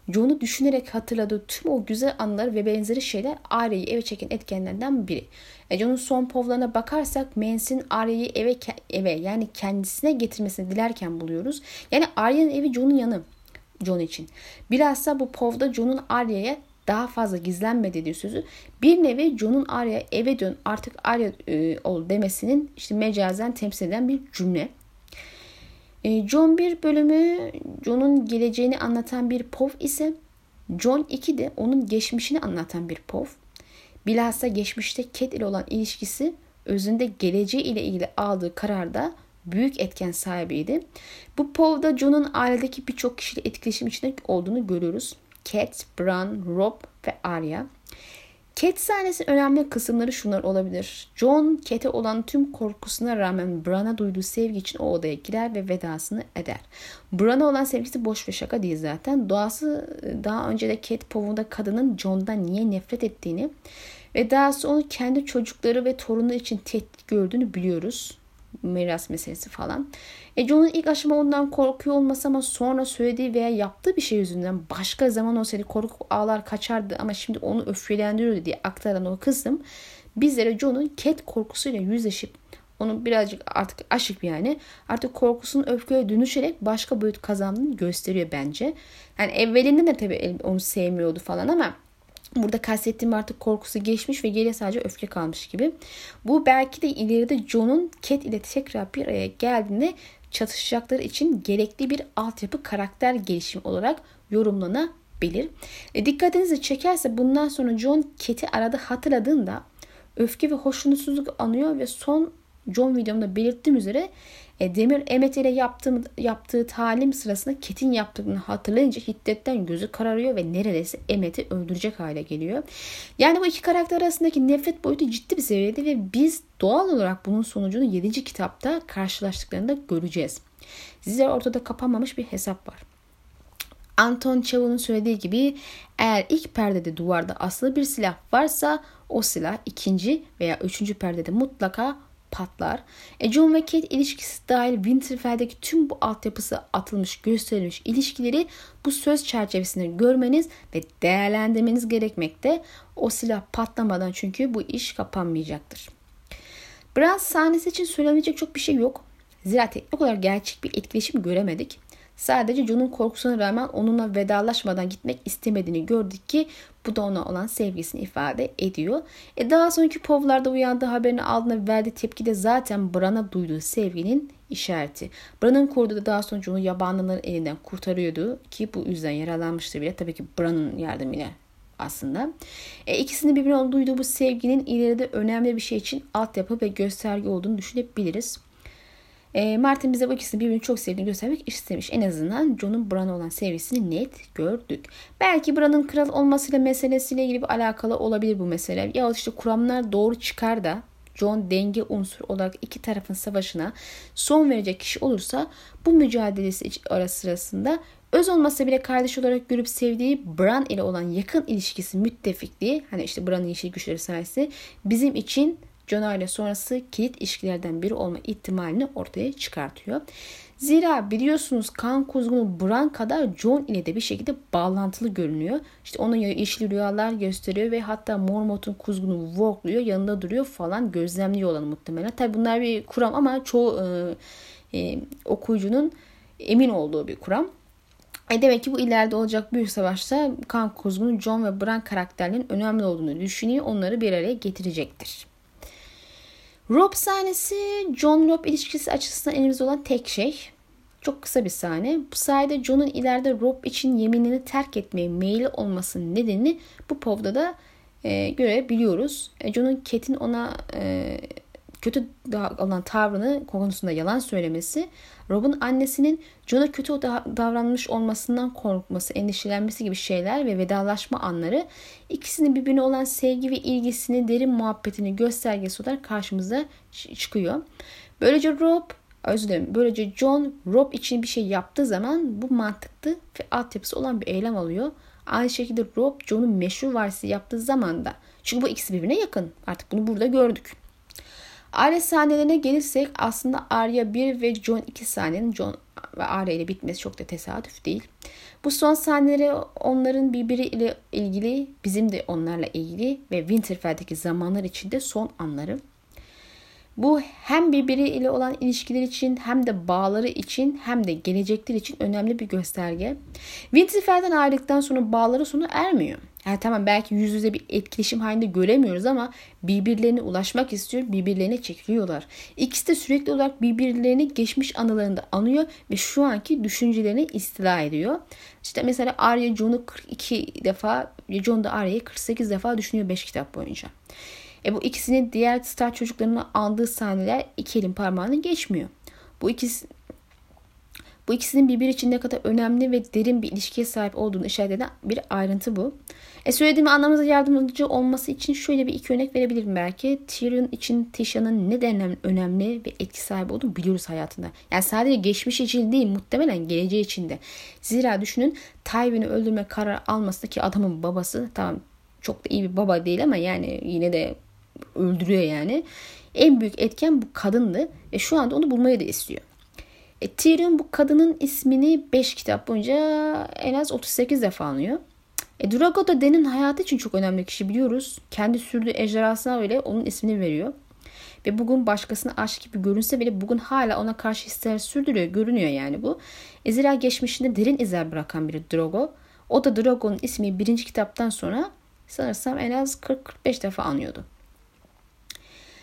John'u düşünerek hatırladığı tüm o güzel anılar ve benzeri şeyler Arya'yı eve çeken etkenlerden biri. E John'un son povlarına bakarsak Mance'in Arya'yı eve, eve yani kendisine getirmesini dilerken buluyoruz. Yani Arya'nın evi John'un yanı. John için. Bilhassa bu povda John'un Arya'ya daha fazla gizlenme dediği sözü bir nevi John'un Arya eve dön artık Arya e, ol demesinin işte mecazen temsil eden bir cümle. E, John 1 bölümü John'un geleceğini anlatan bir pov ise John 2 de onun geçmişini anlatan bir pov. Bilhassa geçmişte Cat ile olan ilişkisi özünde geleceği ile ilgili aldığı kararda büyük etken sahibiydi. Bu povda John'un ailedeki birçok kişiyle etkileşim içinde olduğunu görüyoruz. Cat, Bran, Rob ve Arya. Cat sahnesinin önemli kısımları şunlar olabilir. John, Cat'e olan tüm korkusuna rağmen Bran'a duyduğu sevgi için o odaya girer ve vedasını eder. Bran'a olan sevgisi boş ve şaka değil zaten. Doğası daha önce de Cat povunda kadının John'dan niye nefret ettiğini ve dahası onu kendi çocukları ve torunu için tehdit gördüğünü biliyoruz miras meselesi falan. E John'un ilk aşama ondan korkuyor olması ama sonra söylediği veya yaptığı bir şey yüzünden başka zaman olsaydı korku ağlar kaçardı ama şimdi onu öfkelendiriyor diye aktaran o kısım bizlere John'un ket korkusuyla yüzleşip Onu birazcık artık aşık yani. Artık korkusunun öfkeye dönüşerek başka boyut kazandığını gösteriyor bence. Yani evvelinde de tabii onu sevmiyordu falan ama Burada kastettiğim artık korkusu geçmiş ve geriye sadece öfke kalmış gibi. Bu belki de ileride John'un Cat ile tekrar bir araya geldiğinde çatışacakları için gerekli bir altyapı karakter gelişimi olarak yorumlanabilir. E, dikkatinizi çekerse bundan sonra John Cat'i arada hatırladığında öfke ve hoşnutsuzluk anıyor ve son John videomda belirttiğim üzere e, Demir Emmet ile yaptığı, yaptığı talim sırasında Ket'in yaptığını hatırlayınca hiddetten gözü kararıyor ve neredeyse Emmet'i öldürecek hale geliyor. Yani bu iki karakter arasındaki nefret boyutu ciddi bir seviyede ve biz doğal olarak bunun sonucunu 7. kitapta karşılaştıklarında göreceğiz. Sizler ortada kapanmamış bir hesap var. Anton Çehov'un söylediği gibi eğer ilk perdede duvarda asılı bir silah varsa o silah ikinci veya üçüncü perdede mutlaka patlar. E John ve Kate ilişkisi dahil Winterfell'deki tüm bu altyapısı atılmış, gösterilmiş ilişkileri bu söz çerçevesinde görmeniz ve değerlendirmeniz gerekmekte. O silah patlamadan çünkü bu iş kapanmayacaktır. Bran sahnesi için söylenecek çok bir şey yok. Zira teknik olarak gerçek bir etkileşim göremedik. Sadece John'un korkusuna rağmen onunla vedalaşmadan gitmek istemediğini gördük ki bu da ona olan sevgisini ifade ediyor. E daha sonraki povlarda uyandığı haberini aldığında verdiği tepki de zaten Bran'a duyduğu sevginin işareti. Bran'ın kurduğu da daha sonra John'u yabanlıların elinden kurtarıyordu ki bu yüzden yaralanmıştı bile. Tabii ki Bran'ın yardımıyla aslında. E, ikisinin birbirine duyduğu bu sevginin ileride önemli bir şey için altyapı ve gösterge olduğunu düşünebiliriz. E, Martin bize bu ikisini birbirini çok sevdiğini göstermek istemiş. En azından John'un Bran'a olan sevgisini net gördük. Belki Bran'ın kral olmasıyla meselesiyle ilgili bir alakalı olabilir bu mesele. Ya işte kuramlar doğru çıkar da John denge unsur olarak iki tarafın savaşına son verecek kişi olursa bu mücadelesi arası sırasında öz olmasa bile kardeş olarak görüp sevdiği Bran ile olan yakın ilişkisi müttefikliği hani işte Bran'ın yeşil güçleri sayesinde bizim için İle sonrası kilit ilişkilerden biri olma ihtimalini ortaya çıkartıyor. Zira biliyorsunuz kan kuzgunu Bran kadar John ile de bir şekilde bağlantılı görünüyor. İşte ona yeşil rüyalar gösteriyor ve hatta Mormoth'un kuzgunu walkluyor yanında duruyor falan gözlemliyor olan muhtemelen. Tabi bunlar bir kuram ama çoğu e, e, okuyucunun emin olduğu bir kuram. E demek ki bu ileride olacak büyük savaşta kan kuzgunu John ve Bran karakterlerinin önemli olduğunu düşünüyor. Onları bir araya getirecektir. Rob sahnesi John Rob ilişkisi açısından elimizde olan tek şey. Çok kısa bir sahne. Bu sayede John'un ileride Rob için yeminini terk etmeye meyilli olmasının nedenini bu povda da e, görebiliyoruz. E, John'un Cat'in ona e, kötü olan tavrını konusunda yalan söylemesi, Rob'un annesinin John'a kötü davranmış olmasından korkması, endişelenmesi gibi şeyler ve vedalaşma anları ikisinin birbirine olan sevgi ve ilgisini, derin muhabbetini göstergesi olarak karşımıza çıkıyor. Böylece Rob özür dilerim. Böylece John Rob için bir şey yaptığı zaman bu mantıklı ve altyapısı olan bir eylem alıyor. Aynı şekilde Rob John'un meşhur varisi yaptığı zaman da çünkü bu ikisi birbirine yakın. Artık bunu burada gördük. Arya sahnelerine gelirsek aslında Arya 1 ve John 2 sahnenin John ve Arya ile bitmesi çok da tesadüf değil. Bu son sahneleri onların birbiriyle ilgili, bizim de onlarla ilgili ve Winterfell'deki zamanlar içinde son anları. Bu hem birbiriyle olan ilişkiler için hem de bağları için hem de gelecekler için önemli bir gösterge. Winterfell'den ayrıldıktan sonra bağları sonu ermiyor. Yani tamam belki yüz yüze bir etkileşim halinde göremiyoruz ama birbirlerine ulaşmak istiyor, birbirlerine çekiliyorlar. İkisi de sürekli olarak birbirlerini geçmiş anılarında anıyor ve şu anki düşüncelerini istila ediyor. İşte mesela Arya John'u 42 defa, John da Arya'yı 48 defa düşünüyor 5 kitap boyunca. E bu ikisinin diğer star çocuklarını aldığı sahneler iki elin parmağını geçmiyor. Bu ikisi bu ikisinin birbiri için ne kadar önemli ve derin bir ilişkiye sahip olduğunu işaret eden bir ayrıntı bu. E söylediğimi anlamamıza yardımcı olması için şöyle bir iki örnek verebilirim belki. Tyrion için Tisha'nın neden önemli ve etki sahibi olduğunu biliyoruz hayatında. Yani sadece geçmiş için değil muhtemelen geleceği için de. Zira düşünün Tywin'i öldürme kararı alması ki adamın babası tamam çok da iyi bir baba değil ama yani yine de öldürüyor yani. En büyük etken bu kadındı ve şu anda onu bulmayı da istiyor. E, Tyrion bu kadının ismini 5 kitap boyunca en az 38 defa anıyor. E, Drago da Den'in hayatı için çok önemli kişi biliyoruz. Kendi sürdüğü ejderhasına öyle onun ismini veriyor. ve bugün başkasına aşık gibi görünse bile bugün hala ona karşı hisler sürdürüyor. Görünüyor yani bu. Ezra geçmişinde derin izler bırakan biri Drogo. O da Drogo'nun ismi birinci kitaptan sonra sanırsam en az 40-45 defa anıyordu.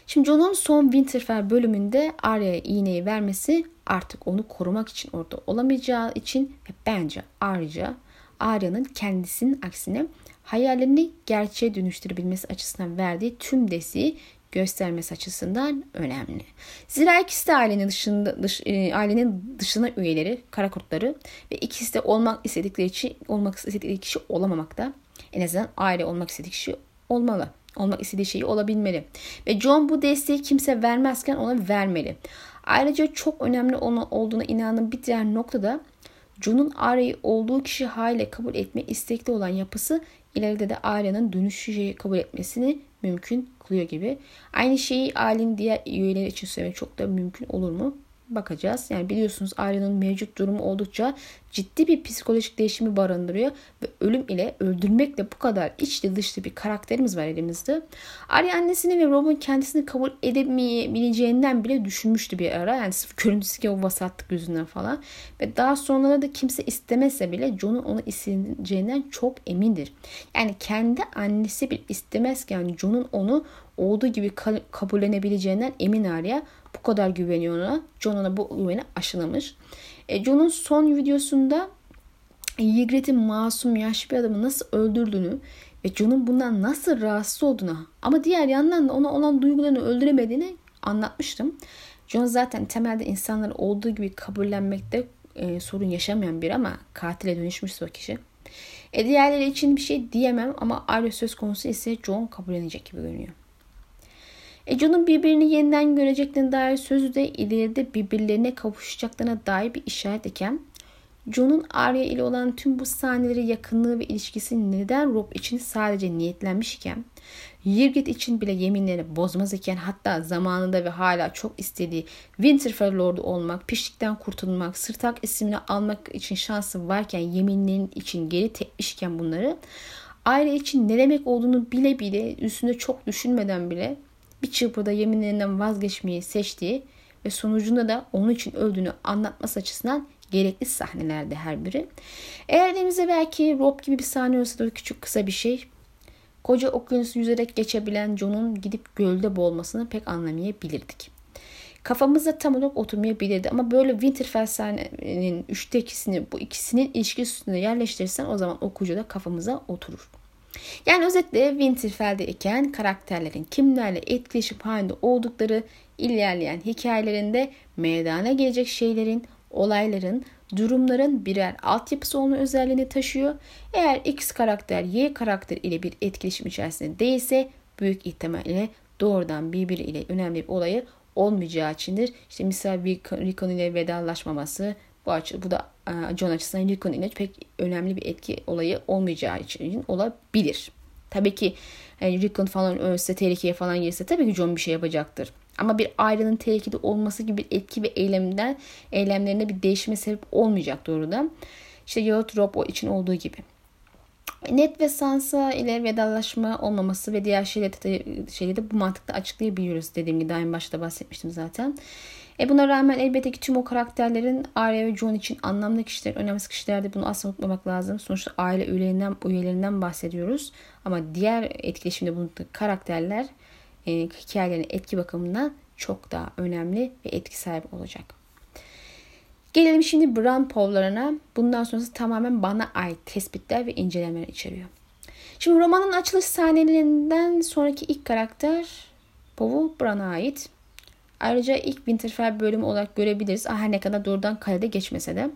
Şimdi Jon'un son Winterfell bölümünde Arya'ya iğneyi vermesi artık onu korumak için orada olamayacağı için ve bence ayrıca Arya'nın kendisinin aksine hayallerini gerçeğe dönüştürebilmesi açısından verdiği tüm desteği göstermesi açısından önemli. Zira ikisi de ailenin dışında dış, e, ailenin dışına üyeleri, kara kurtları ve ikisi de olmak istedikleri kişi olmak istedikleri kişi olamamakta. En azından aile olmak istediği kişi olmalı. Olmak istediği şeyi olabilmeli. Ve John bu desteği kimse vermezken ona vermeli. Ayrıca çok önemli olduğuna inandığım bir diğer noktada John'un Arya'yı olduğu kişi hale kabul etme istekli olan yapısı ileride de Arya'nın dönüşeceği kabul etmesini mümkün kılıyor gibi. Aynı şeyi ailenin diğer üyeleri için söylemek çok da mümkün olur mu? Bakacağız. Yani biliyorsunuz Arya'nın mevcut durumu oldukça ciddi bir psikolojik değişimi barındırıyor ve ölüm ile öldürmekle bu kadar içli dışlı bir karakterimiz var elimizde. Arya annesini ve Rob'un kendisini kabul edemeyebileceğinden bile düşünmüştü bir ara. Yani sırf görüntüsü ki o vasatlık yüzünden falan. Ve daha sonra da kimse istemese bile Jon'un onu isteyeceğinden çok emindir. Yani kendi annesi bir istemezken Jon'un onu olduğu gibi kabullenebileceğinden emin Arya. Bu kadar güveniyor ona. John ona bu güveni aşılamış. E, John'un son videosunda Ygritte'in masum yaşlı bir adamı nasıl öldürdüğünü ve John'un bundan nasıl rahatsız olduğunu ama diğer yandan da ona olan duygularını öldüremediğini anlatmıştım. John zaten temelde insanları olduğu gibi kabullenmekte e, sorun yaşamayan bir ama katile dönüşmüş o kişi. E diğerleri için bir şey diyemem ama aile söz konusu ise John kabullenecek gibi görünüyor. Eco'nun birbirini yeniden göreceklerine dair sözü de ileride birbirlerine kavuşacaklarına dair bir işaret iken John'un Arya ile olan tüm bu sahneleri yakınlığı ve ilişkisi neden Rob için sadece niyetlenmiş iken Ygritte için bile yeminlerini bozmaz iken hatta zamanında ve hala çok istediği Winterfell Lord'u olmak, pişlikten kurtulmak, Sırtak ismini almak için şansı varken yeminlerin için geri tepmişken bunları aile için ne demek olduğunu bile bile üstünde çok düşünmeden bile bir çırpıda yeminlerinden vazgeçmeyi seçtiği ve sonucunda da onun için öldüğünü anlatması açısından gerekli sahnelerde her biri. Eğer denize belki Rob gibi bir sahne olsa da küçük kısa bir şey. Koca okyanusu yüzerek geçebilen John'un gidip gölde boğulmasını pek anlamayabilirdik. Kafamızda tam olarak oturmayabilirdi ama böyle Winterfell sahnenin üçte ikisini bu ikisinin ilişkisi üstünde yerleştirirsen o zaman okuyucu da kafamıza oturur. Yani özetle Winterfell'deyken karakterlerin kimlerle etkileşim halinde oldukları ilerleyen hikayelerinde meydana gelecek şeylerin, olayların, durumların birer altyapısı olma özelliğini taşıyor. Eğer X karakter Y karakter ile bir etkileşim içerisinde değilse büyük ihtimalle doğrudan birbiriyle önemli bir olayı olmayacağı içindir. İşte misal Rickon ile vedalaşmaması bu, açı, bu da John açısından Lincoln ile pek önemli bir etki olayı olmayacağı için olabilir. Tabii ki yani e, Lincoln falan ölse tehlikeye falan girse tabii ki John bir şey yapacaktır. Ama bir ailenin tehlikede olması gibi bir etki ve eylemden eylemlerine bir değişime sebep olmayacak doğrudan. İşte Yacht Rob için olduğu gibi. Ned ve Sansa ile vedalaşma olmaması ve diğer şeyleri şeyleri de bu mantıkla açıklayabiliyoruz. Dediğim gibi daha en başta bahsetmiştim zaten. E buna rağmen elbette ki tüm o karakterlerin Arya ve Jon için anlamlı kişiler, önemli kişilerde bunu asla unutmamak lazım. Sonuçta aile üyelerinden, üyelerinden bahsediyoruz. Ama diğer etkileşimde bulundukları karakterler e, hikayelerin etki bakımından çok daha önemli ve etki sahibi olacak. Gelelim şimdi Bran povlarına. Bundan sonrası tamamen bana ait tespitler ve incelemeler içeriyor. Şimdi romanın açılış sahnelerinden sonraki ilk karakter Pov'u Bran'a ait. Ayrıca ilk Winterfell bölümü olarak görebiliriz. Her ne kadar doğrudan kalede geçmese de.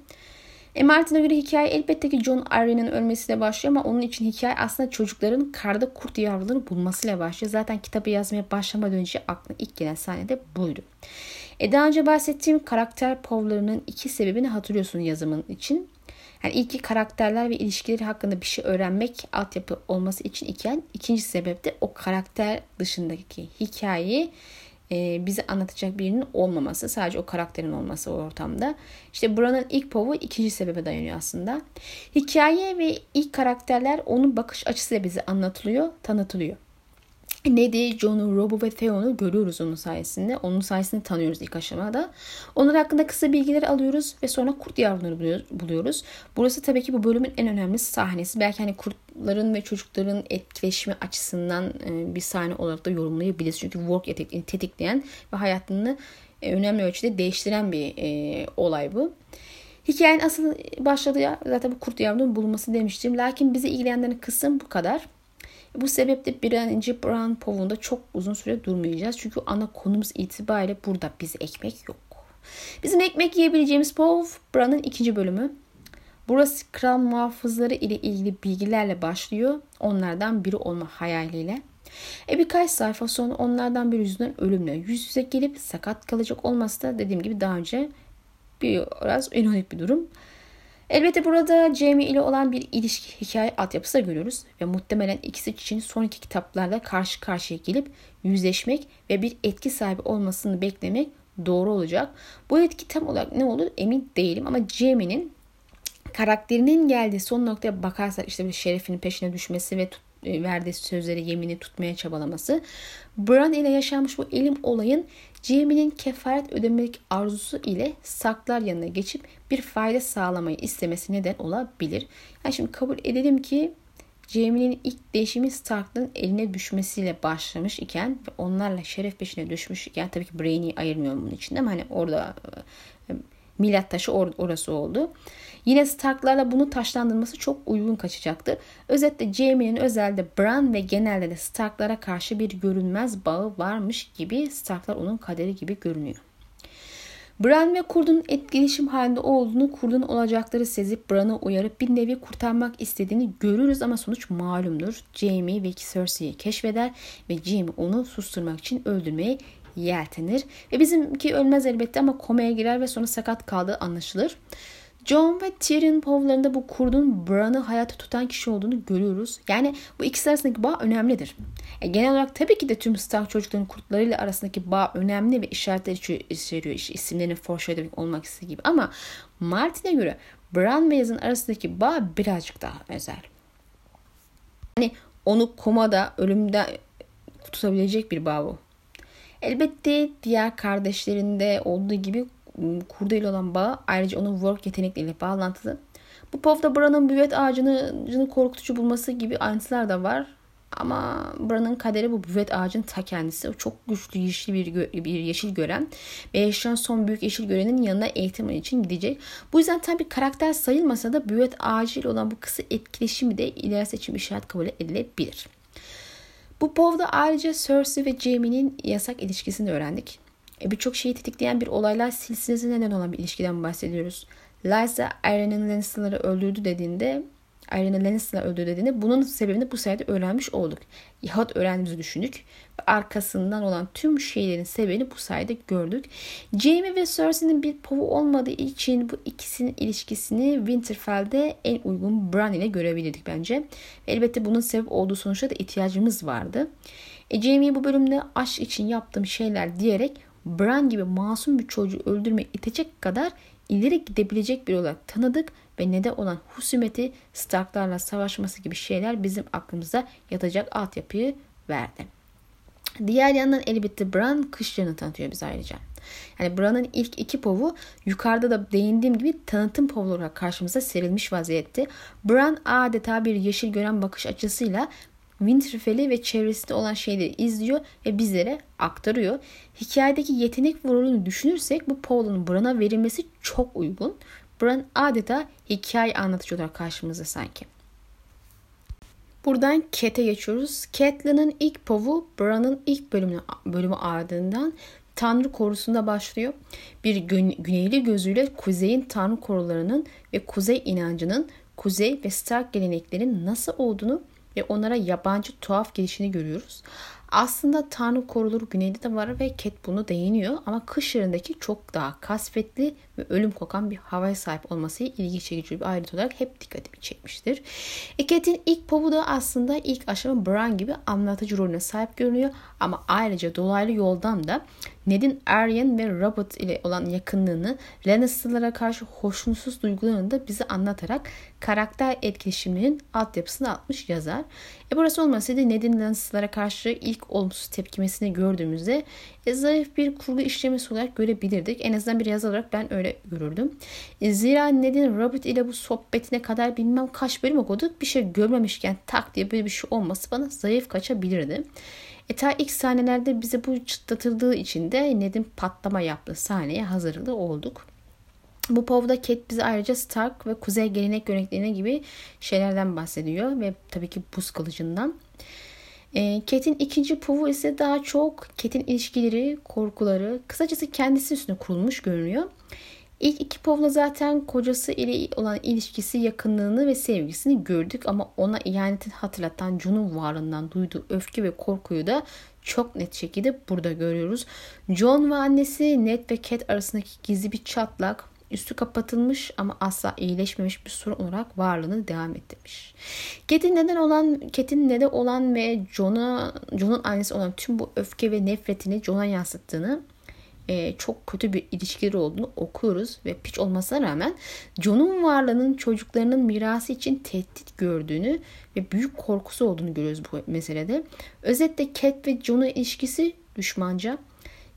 E Martin'e göre hikaye elbette ki John Arryn'in ölmesiyle başlıyor ama onun için hikaye aslında çocukların karda kurt yavrularını bulmasıyla başlıyor. Zaten kitabı yazmaya başlamadan önce aklına ilk gelen sahnede buydu. E daha önce bahsettiğim karakter povlarının iki sebebini hatırlıyorsun yazımın için. Yani ilki karakterler ve ilişkileri hakkında bir şey öğrenmek altyapı olması için iken ikinci sebep de o karakter dışındaki hikayeyi e, bize anlatacak birinin olmaması. Sadece o karakterin olması o ortamda. İşte buranın ilk povu ikinci sebebe dayanıyor aslında. Hikaye ve ilk karakterler onun bakış açısıyla bize anlatılıyor, tanıtılıyor. Ned'i, John'u, Rob'u ve Theon'u görüyoruz onun sayesinde. Onun sayesinde tanıyoruz ilk aşamada. Onlar hakkında kısa bilgiler alıyoruz ve sonra kurt yavruları buluyoruz. Burası tabii ki bu bölümün en önemli sahnesi. Belki hani kurtların ve çocukların etkileşimi açısından e, bir sahne olarak da yorumlayabiliriz. Çünkü work tetikleyen ve hayatını e, önemli ölçüde değiştiren bir e, olay bu. Hikayenin asıl başladığı zaten bu kurt yavrunun bulunması demiştim. Lakin bizi ilgilendiren kısım bu kadar. Bu sebeple bir an önce Brown Pov'unda çok uzun süre durmayacağız. Çünkü ana konumuz itibariyle burada bize ekmek yok. Bizim ekmek yiyebileceğimiz Pov, Brown'ın ikinci bölümü. Burası kral muhafızları ile ilgili bilgilerle başlıyor. Onlardan biri olma hayaliyle. E birkaç sayfa sonra onlardan bir yüzünden ölümle yüz yüze gelip sakat kalacak olması da dediğim gibi daha önce biraz ironik bir durum. Elbette burada Jamie ile olan bir ilişki hikaye altyapısı görüyoruz ve muhtemelen ikisi için sonraki kitaplarda karşı karşıya gelip yüzleşmek ve bir etki sahibi olmasını beklemek doğru olacak. Bu etki tam olarak ne olur emin değilim ama Jamie'nin karakterinin geldiği son noktaya bakarsak işte bir şerefinin peşine düşmesi ve tut, verdiği sözleri yemini tutmaya çabalaması. Bran ile yaşanmış bu elim olayın Jamie'nin kefaret ödemek arzusu ile saklar yanına geçip bir fayda sağlamayı istemesi neden olabilir. Yani şimdi kabul edelim ki Jamie'nin ilk değişimi Stark'ın eline düşmesiyle başlamış iken ve onlarla şeref peşine düşmüş iken tabii ki Brainy'i ayırmıyorum bunun için ama hani orada e, milat taşı or orası oldu. Yine Stark'larla bunu taşlandırması çok uygun kaçacaktır. Özetle Jaime'nin özelde Bran ve genelde de Stark'lara karşı bir görünmez bağı varmış gibi Stark'lar onun kaderi gibi görünüyor. Bran ve kurdun etkileşim halinde olduğunu kurdun olacakları sezip Bran'ı uyarıp bir nevi kurtarmak istediğini görürüz ama sonuç malumdur. Jaime ve Cersei'yi keşfeder ve Jaime onu susturmak için öldürmeye yeltenir. Ve bizimki ölmez elbette ama komaya girer ve sonra sakat kaldığı anlaşılır. John ve Tyrion povlarında bu kurdun Bran'ı hayata tutan kişi olduğunu görüyoruz. Yani bu ikisi arasındaki bağ önemlidir. E, genel olarak tabii ki de tüm Stark çocukların kurtlarıyla arasındaki bağ önemli ve işaretler içeriyor. İşte isimlerinin foreshadowing olmak istediği gibi. Ama Martin'e göre Bran ve Yaz'ın arasındaki bağ birazcık daha özel. Yani onu komada, ölümde tutabilecek bir bağ bu. Elbette diğer kardeşlerinde olduğu gibi kurdu ile olan bağı ayrıca onun work yetenekleriyle bağlantılı. Bu povda Bran'ın büvet ağacını korkutucu bulması gibi ayrıntılar da var. Ama Bran'ın kaderi bu büvet ağacın ta kendisi. O çok güçlü yeşil bir, bir yeşil gören ve yaşayan son büyük yeşil görenin yanına eğitim için gidecek. Bu yüzden tabi karakter sayılmasa da büvet ağacı ile olan bu kısa etkileşimi de ileri seçim işaret kabul edilebilir. Bu povda ayrıca Cersei ve Jaime'nin yasak ilişkisini öğrendik. E, Birçok şeyi tetikleyen bir olaylar silsilesi neden olan bir ilişkiden bahsediyoruz. Lysa Aeryn'in Lannister'ları öldürdü dediğinde Aeryn'in Lannister'ları öldürdü dediğinde bunun sebebini bu sayede öğrenmiş olduk. Yahut öğrendiğimizi düşündük. Ve arkasından olan tüm şeylerin sebebini bu sayede gördük. Jaime ve Cersei'nin bir povu olmadığı için bu ikisinin ilişkisini Winterfell'de en uygun Bran ile görebilirdik bence. Ve elbette bunun sebep olduğu sonuçta da ihtiyacımız vardı. E, Jaime'yi bu bölümde aşk için yaptığım şeyler diyerek Bran gibi masum bir çocuğu öldürmeye itecek kadar ileri gidebilecek bir olarak tanıdık ve neden olan husumeti Starklarla savaşması gibi şeyler bizim aklımıza yatacak altyapıyı verdi. Diğer yandan elbette Bran kışlarını tanıtıyor bize ayrıca. Yani Bran'ın ilk iki povu yukarıda da değindiğim gibi tanıtım povu olarak karşımıza serilmiş vaziyette. Bran adeta bir yeşil gören bakış açısıyla Winterfell'i ve çevresinde olan şeyleri izliyor ve bizlere aktarıyor. Hikayedeki yetenek rolünü düşünürsek bu Paul'un Bran'a verilmesi çok uygun. Bran adeta hikaye anlatıcı olarak karşımızda sanki. Buradan Cat'e geçiyoruz. Catelyn'in ilk povu Bran'ın ilk bölümü, bölümü ardından Tanrı korusunda başlıyor. Bir güneyli gözüyle kuzeyin Tanrı korularının ve kuzey inancının kuzey ve Stark geleneklerin nasıl olduğunu ve onlara yabancı tuhaf gelişini görüyoruz. Aslında Tanrı korulur güneyde de var ve Cat bunu değiniyor ama kış yarındaki çok daha kasvetli ve ölüm kokan bir havaya sahip olması ilgi çekici bir ayrıntı olarak hep dikkatimi çekmiştir. Eket'in ilk povu da aslında ilk aşama Bran gibi anlatıcı rolüne sahip görünüyor ama ayrıca dolaylı yoldan da Ned'in Aryan ve Robert ile olan yakınlığını, Lannister'lara karşı hoşnutsuz duygularını da bize anlatarak karakter etkileşimlerinin altyapısını atmış yazar. E burası olmasaydı Ned'in Lannister'lara karşı ilk olumsuz tepkimesini gördüğümüzde e, zayıf bir kurgu işlemesi olarak görebilirdik. En azından bir yazar olarak ben öyle görürdüm. E, zira Ned'in Robert ile bu sohbetine kadar bilmem kaç bölüm okuduk. Bir şey görmemişken tak diye böyle bir şey olması bana zayıf kaçabilirdi. E ta ilk sahnelerde bize bu çıtlatıldığı için de Ned'in patlama yaptığı sahneye hazırlı olduk. Bu povda Kate bize ayrıca Stark ve Kuzey gelenek göreneklerine gibi şeylerden bahsediyor ve tabii ki buz kılıcından. E, Kate'in ikinci povu ise daha çok Kate'in ilişkileri, korkuları, kısacası kendisi üstüne kurulmuş görünüyor. İlk iki povla zaten kocası ile olan ilişkisi, yakınlığını ve sevgisini gördük ama ona ihanetin hatırlatan John'un varlığından duyduğu öfke ve korkuyu da çok net şekilde burada görüyoruz. John ve annesi Ned ve Cat arasındaki gizli bir çatlak, üstü kapatılmış ama asla iyileşmemiş bir sorun olarak varlığını devam ettirmiş. Cat'in neden olan, Cat'in neden olan ve John'a, John'un annesi olan tüm bu öfke ve nefretini John'a yansıttığını e, çok kötü bir ilişkileri olduğunu okuyoruz ve piç olmasına rağmen John'un varlığının çocuklarının mirası için tehdit gördüğünü ve büyük korkusu olduğunu görüyoruz bu meselede. Özetle Cat ve John'un ilişkisi düşmanca.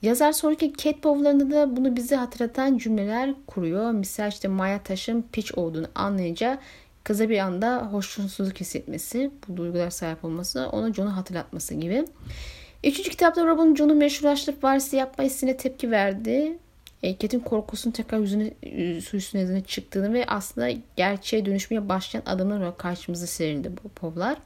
Yazar sonraki Cat Bow'larında da bunu bize hatırlatan cümleler kuruyor. Misal işte Maya Taş'ın piç olduğunu anlayınca kıza bir anda hoşnutsuzluk hissetmesi, bu duygular sahip olması, ona John'u hatırlatması gibi. Üçüncü kitapta Robin John'un meşrulaştırıp varisi yapma hissine tepki verdi. Cat'in korkusunun tekrar yüzüne, su üstüne çıktığını ve aslında gerçeğe dönüşmeye başlayan adımlar olarak karşımıza serildi bu povlar.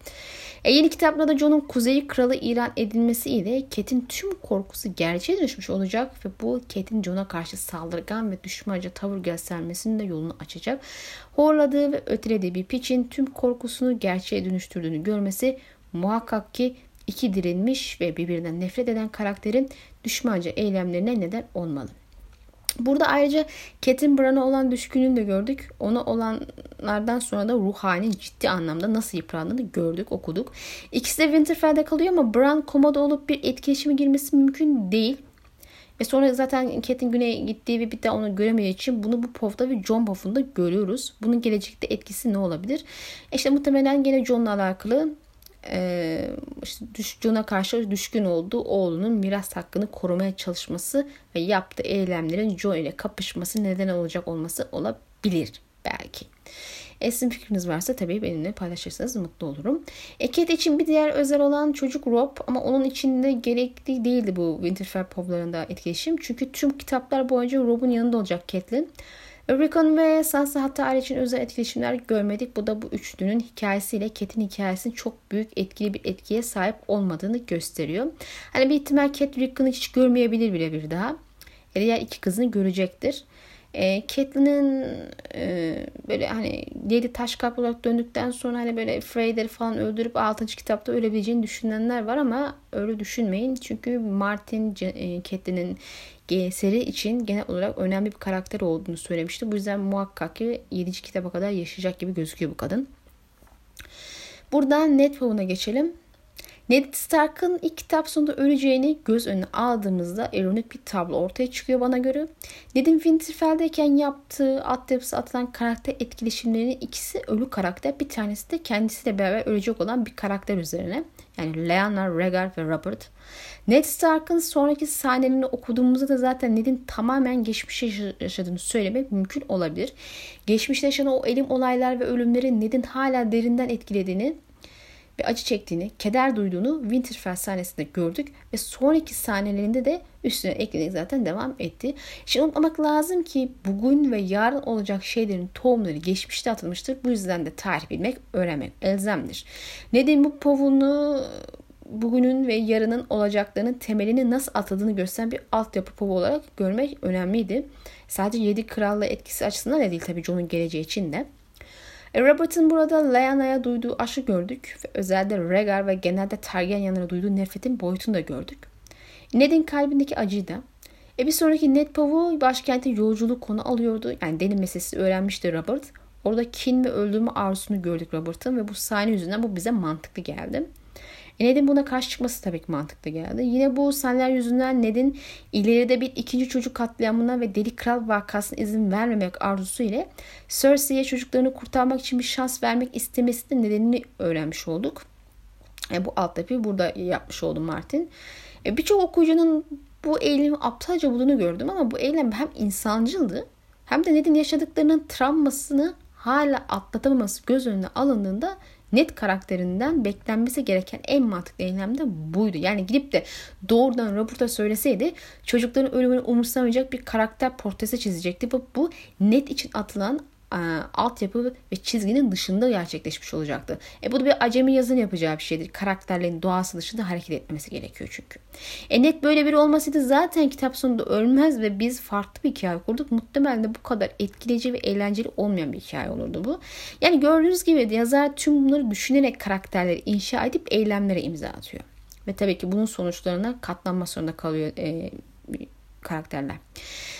E, yeni kitapta da John'un Kuzey Kralı ilan edilmesi ile Cat'in tüm korkusu gerçeğe dönüşmüş olacak ve bu Cat'in John'a karşı saldırgan ve düşmanca tavır göstermesinin de yolunu açacak. Horladığı ve ötelediği bir piçin tüm korkusunu gerçeğe dönüştürdüğünü görmesi muhakkak ki iki dirilmiş ve birbirinden nefret eden karakterin düşmanca eylemlerine neden olmalı. Burada ayrıca Catherine Bran'a olan düşkünlüğünü de gördük. Ona olanlardan sonra da ruh halinin ciddi anlamda nasıl yıprandığını gördük, okuduk. İkisi de Winterfell'de kalıyor ama Bran komada olup bir etkileşime girmesi mümkün değil. Ve sonra zaten Cat'in güneye gittiği ve bir daha onu göremediği için bunu bu Pov'da ve John Buff'unda görüyoruz. Bunun gelecekte etkisi ne olabilir? İşte muhtemelen gene John'la alakalı e, işte John'a karşı düşkün olduğu oğlunun miras hakkını korumaya çalışması ve yaptığı eylemlerin John ile kapışması neden olacak olması olabilir belki. E sizin fikriniz varsa tabii benimle paylaşırsanız mutlu olurum. E, Kate için bir diğer özel olan çocuk Rob ama onun içinde gerekli değildi bu Winterfell povlarında etkileşim. Çünkü tüm kitaplar boyunca Rob'un yanında olacak Catelyn. Ve Sansa hatta için özel etkileşimler görmedik. Bu da bu üçlünün hikayesiyle Cat'in hikayesinin çok büyük etkili bir etkiye sahip olmadığını gösteriyor. Hani bir ihtimal Cat Rickon'u hiç görmeyebilir bile bir daha. E diğer iki kızını görecektir. E, Catelyn'in e, böyle hani yedi taş kalp olarak döndükten sonra hani böyle Freyder'i falan öldürüp 6. kitapta ölebileceğini düşünenler var ama öyle düşünmeyin. Çünkü Martin e, Catelyn'in seri için genel olarak önemli bir karakter olduğunu söylemişti. Bu yüzden muhakkak ki 7. kitaba kadar yaşayacak gibi gözüküyor bu kadın. Buradan Ned geçelim. Ned Stark'ın ilk kitap sonunda öleceğini göz önüne aldığımızda ironik bir tablo ortaya çıkıyor bana göre. Ned'in Winterfell'deyken yaptığı at yapısı atılan karakter etkileşimlerinin ikisi ölü karakter. Bir tanesi de kendisiyle beraber ölecek olan bir karakter üzerine. Yani Lyanna, Rhaegar ve Robert. Ned Stark'ın sonraki sahnelerini okuduğumuzda da zaten Ned'in tamamen geçmişte yaşadığını söylemek mümkün olabilir. Geçmişte yaşanan o elim olaylar ve ölümleri Ned'in hala derinden etkilediğini ve acı çektiğini, keder duyduğunu Winterfell sahnesinde gördük ve sonraki sahnelerinde de üstüne ekleyerek zaten devam etti. Şimdi unutmamak lazım ki bugün ve yarın olacak şeylerin tohumları geçmişte atılmıştır. Bu yüzden de tarih bilmek, öğrenmek elzemdir. Neden bu povunu bugünün ve yarının olacaklarının temelini nasıl atıldığını gösteren bir altyapı povu olarak görmek önemliydi. Sadece yedi kralla etkisi açısından da değil tabii Jon'un geleceği için de. E, Robert'ın burada Lyanna'ya duyduğu aşı gördük ve özellikle Rhaegar ve genelde Targaryen'lere duyduğu nefretin boyutunu da gördük. Ned'in kalbindeki acıyı da E bir sonraki Ned Pow'u başkente yolculuk konu alıyordu. Yani deli meselesi öğrenmişti Robert. Orada kin ve öldürme arzusunu gördük Robert'ın ve bu sahne yüzünden bu bize mantıklı geldi. E Ned'in buna karşı çıkması tabii ki mantıklı geldi. Yine bu sahneler yüzünden Ned'in ileride bir ikinci çocuk katliamına ve Deli Kral vakasına izin vermemek arzusu ile Cersei'ye çocuklarını kurtarmak için bir şans vermek istemesinin nedenini öğrenmiş olduk. E, bu alt yapıyı burada yapmış oldu Martin. E, Birçok okuyucunun bu eylemi aptalca bulduğunu gördüm ama bu eylem hem insancıldı hem de Ned'in yaşadıklarının travmasını hala atlatamaması göz önüne alındığında net karakterinden beklenmesi gereken en mantıklı eylem de buydu. Yani gidip de doğrudan Robert'a söyleseydi çocukların ölümünü umursamayacak bir karakter portresi çizecekti. Bu, bu net için atılan e, altyapı ve çizginin dışında gerçekleşmiş olacaktı. E bu da bir acemi yazın yapacağı bir şeydir. Karakterlerin doğası dışında hareket etmemesi gerekiyor çünkü. E net böyle biri olmasaydı zaten kitap sonunda ölmez ve biz farklı bir hikaye kurduk. Muhtemelen de bu kadar etkileyici ve eğlenceli olmayan bir hikaye olurdu bu. Yani gördüğünüz gibi yazar tüm bunları düşünerek karakterleri inşa edip eylemlere imza atıyor. Ve tabii ki bunun sonuçlarına katlanma zorunda kalıyor e, karakterler.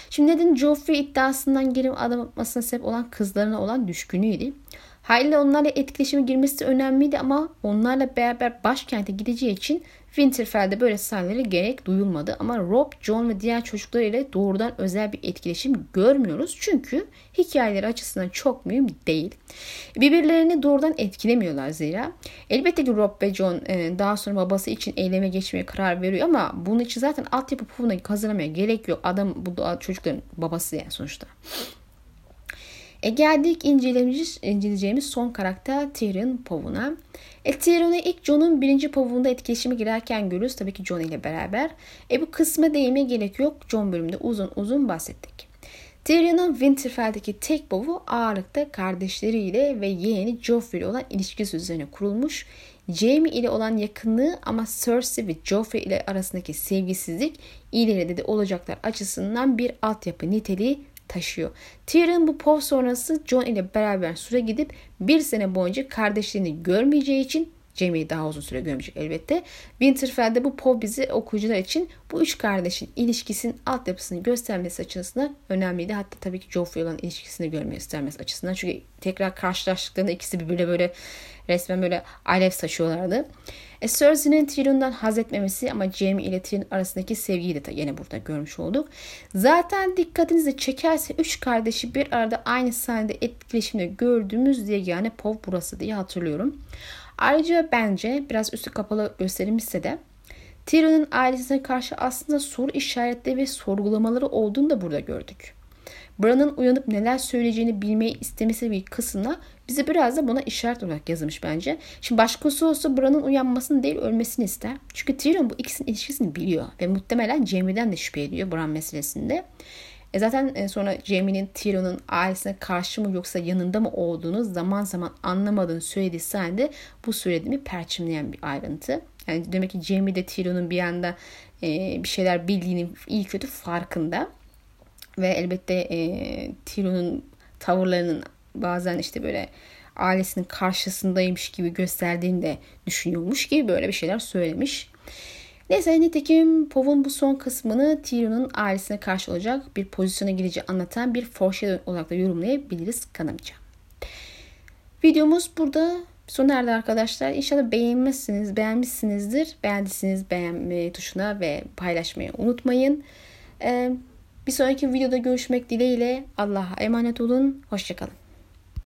Şimdi Ned'in Joffrey iddiasından geri adım atmasına sebep olan kızlarına olan düşkünüydü. Hayli onlarla etkileşime girmesi önemliydi ama onlarla beraber başkente gideceği için Winterfell'de böyle sahnelere gerek duyulmadı. Ama Rob, John ve diğer çocuklar ile doğrudan özel bir etkileşim görmüyoruz. Çünkü hikayeleri açısından çok mühim değil. Birbirlerini doğrudan etkilemiyorlar zira. Elbette ki Rob ve John e, daha sonra babası için eyleme geçmeye karar veriyor ama bunun için zaten altyapı pufuna hazırlamaya gerek yok. Adam bu çocukların babası yani sonuçta. E geldik inceleyeceğimiz, son karakter Tyrion Pov'una. E Tyrion'u ilk Jon'un birinci Pov'unda etkileşime girerken görürüz. Tabii ki Jon ile beraber. E bu kısma değinmeye gerek yok. Jon bölümünde uzun uzun bahsettik. Tyrion'un Winterfell'deki tek bovu ağırlıkta kardeşleriyle ve yeğeni Joffrey ile olan ilişkisi üzerine kurulmuş. Jaime ile olan yakınlığı ama Cersei ve Joffrey ile arasındaki sevgisizlik ileride de olacaklar açısından bir altyapı niteliği taşıyor. Tyrion bu Pov sonrası Jon ile beraber süre gidip bir sene boyunca kardeşlerini görmeyeceği için Jaime'yi daha uzun süre görmeyecek elbette. Winterfell'de bu Pov bizi okuyucular için bu üç kardeşin ilişkisinin altyapısını göstermesi açısından önemliydi. Hatta tabii ki Joffrey olan ilişkisini görmeyi göstermesi açısından. Çünkü tekrar karşılaştıklarında ikisi birbirine böyle resmen böyle alev saçıyorlardı. E, Cersei'nin Tyrion'dan haz etmemesi ama Jaime ile Tyrion arasındaki sevgiyi de yine burada görmüş olduk. Zaten dikkatinizi çekerse üç kardeşi bir arada aynı sahnede etkileşimde gördüğümüz diye yani Pov burası diye hatırlıyorum. Ayrıca bence biraz üstü kapalı gösterilmişse de Tyrion'un ailesine karşı aslında soru işaretleri ve sorgulamaları olduğunu da burada gördük. Bran'ın uyanıp neler söyleyeceğini bilmeyi istemesi bir kısımda bize biraz da buna işaret olarak yazılmış bence. Şimdi başkası olsa Bran'ın uyanmasını değil ölmesini ister. Çünkü Tyrion bu ikisinin ilişkisini biliyor ve muhtemelen Jaime'den de şüphe ediyor Bran meselesinde. E zaten e, sonra Jaime'nin Tyrion'un ailesine karşı mı yoksa yanında mı olduğunu zaman zaman anlamadığını söylediği sahnede bu söylediğimi perçimleyen bir ayrıntı. Yani demek ki Jaime de Tyrion'un bir anda e, bir şeyler bildiğinin iyi kötü farkında. Ve elbette e, Tyrion'un tavırlarının bazen işte böyle ailesinin karşısındaymış gibi gösterdiğini de düşünüyormuş gibi böyle bir şeyler söylemiş. Neyse nitekim Pov'un bu son kısmını Tyrion'un ailesine karşı olacak bir pozisyona gireceği anlatan bir foreshadow olarak da yorumlayabiliriz kanımca. Videomuz burada sona erdi arkadaşlar. İnşallah beğenmişsiniz, beğenmişsinizdir. Beğendiyseniz beğenme tuşuna ve paylaşmayı unutmayın. Ee, bir sonraki videoda görüşmek dileğiyle Allah'a emanet olun. Hoşçakalın.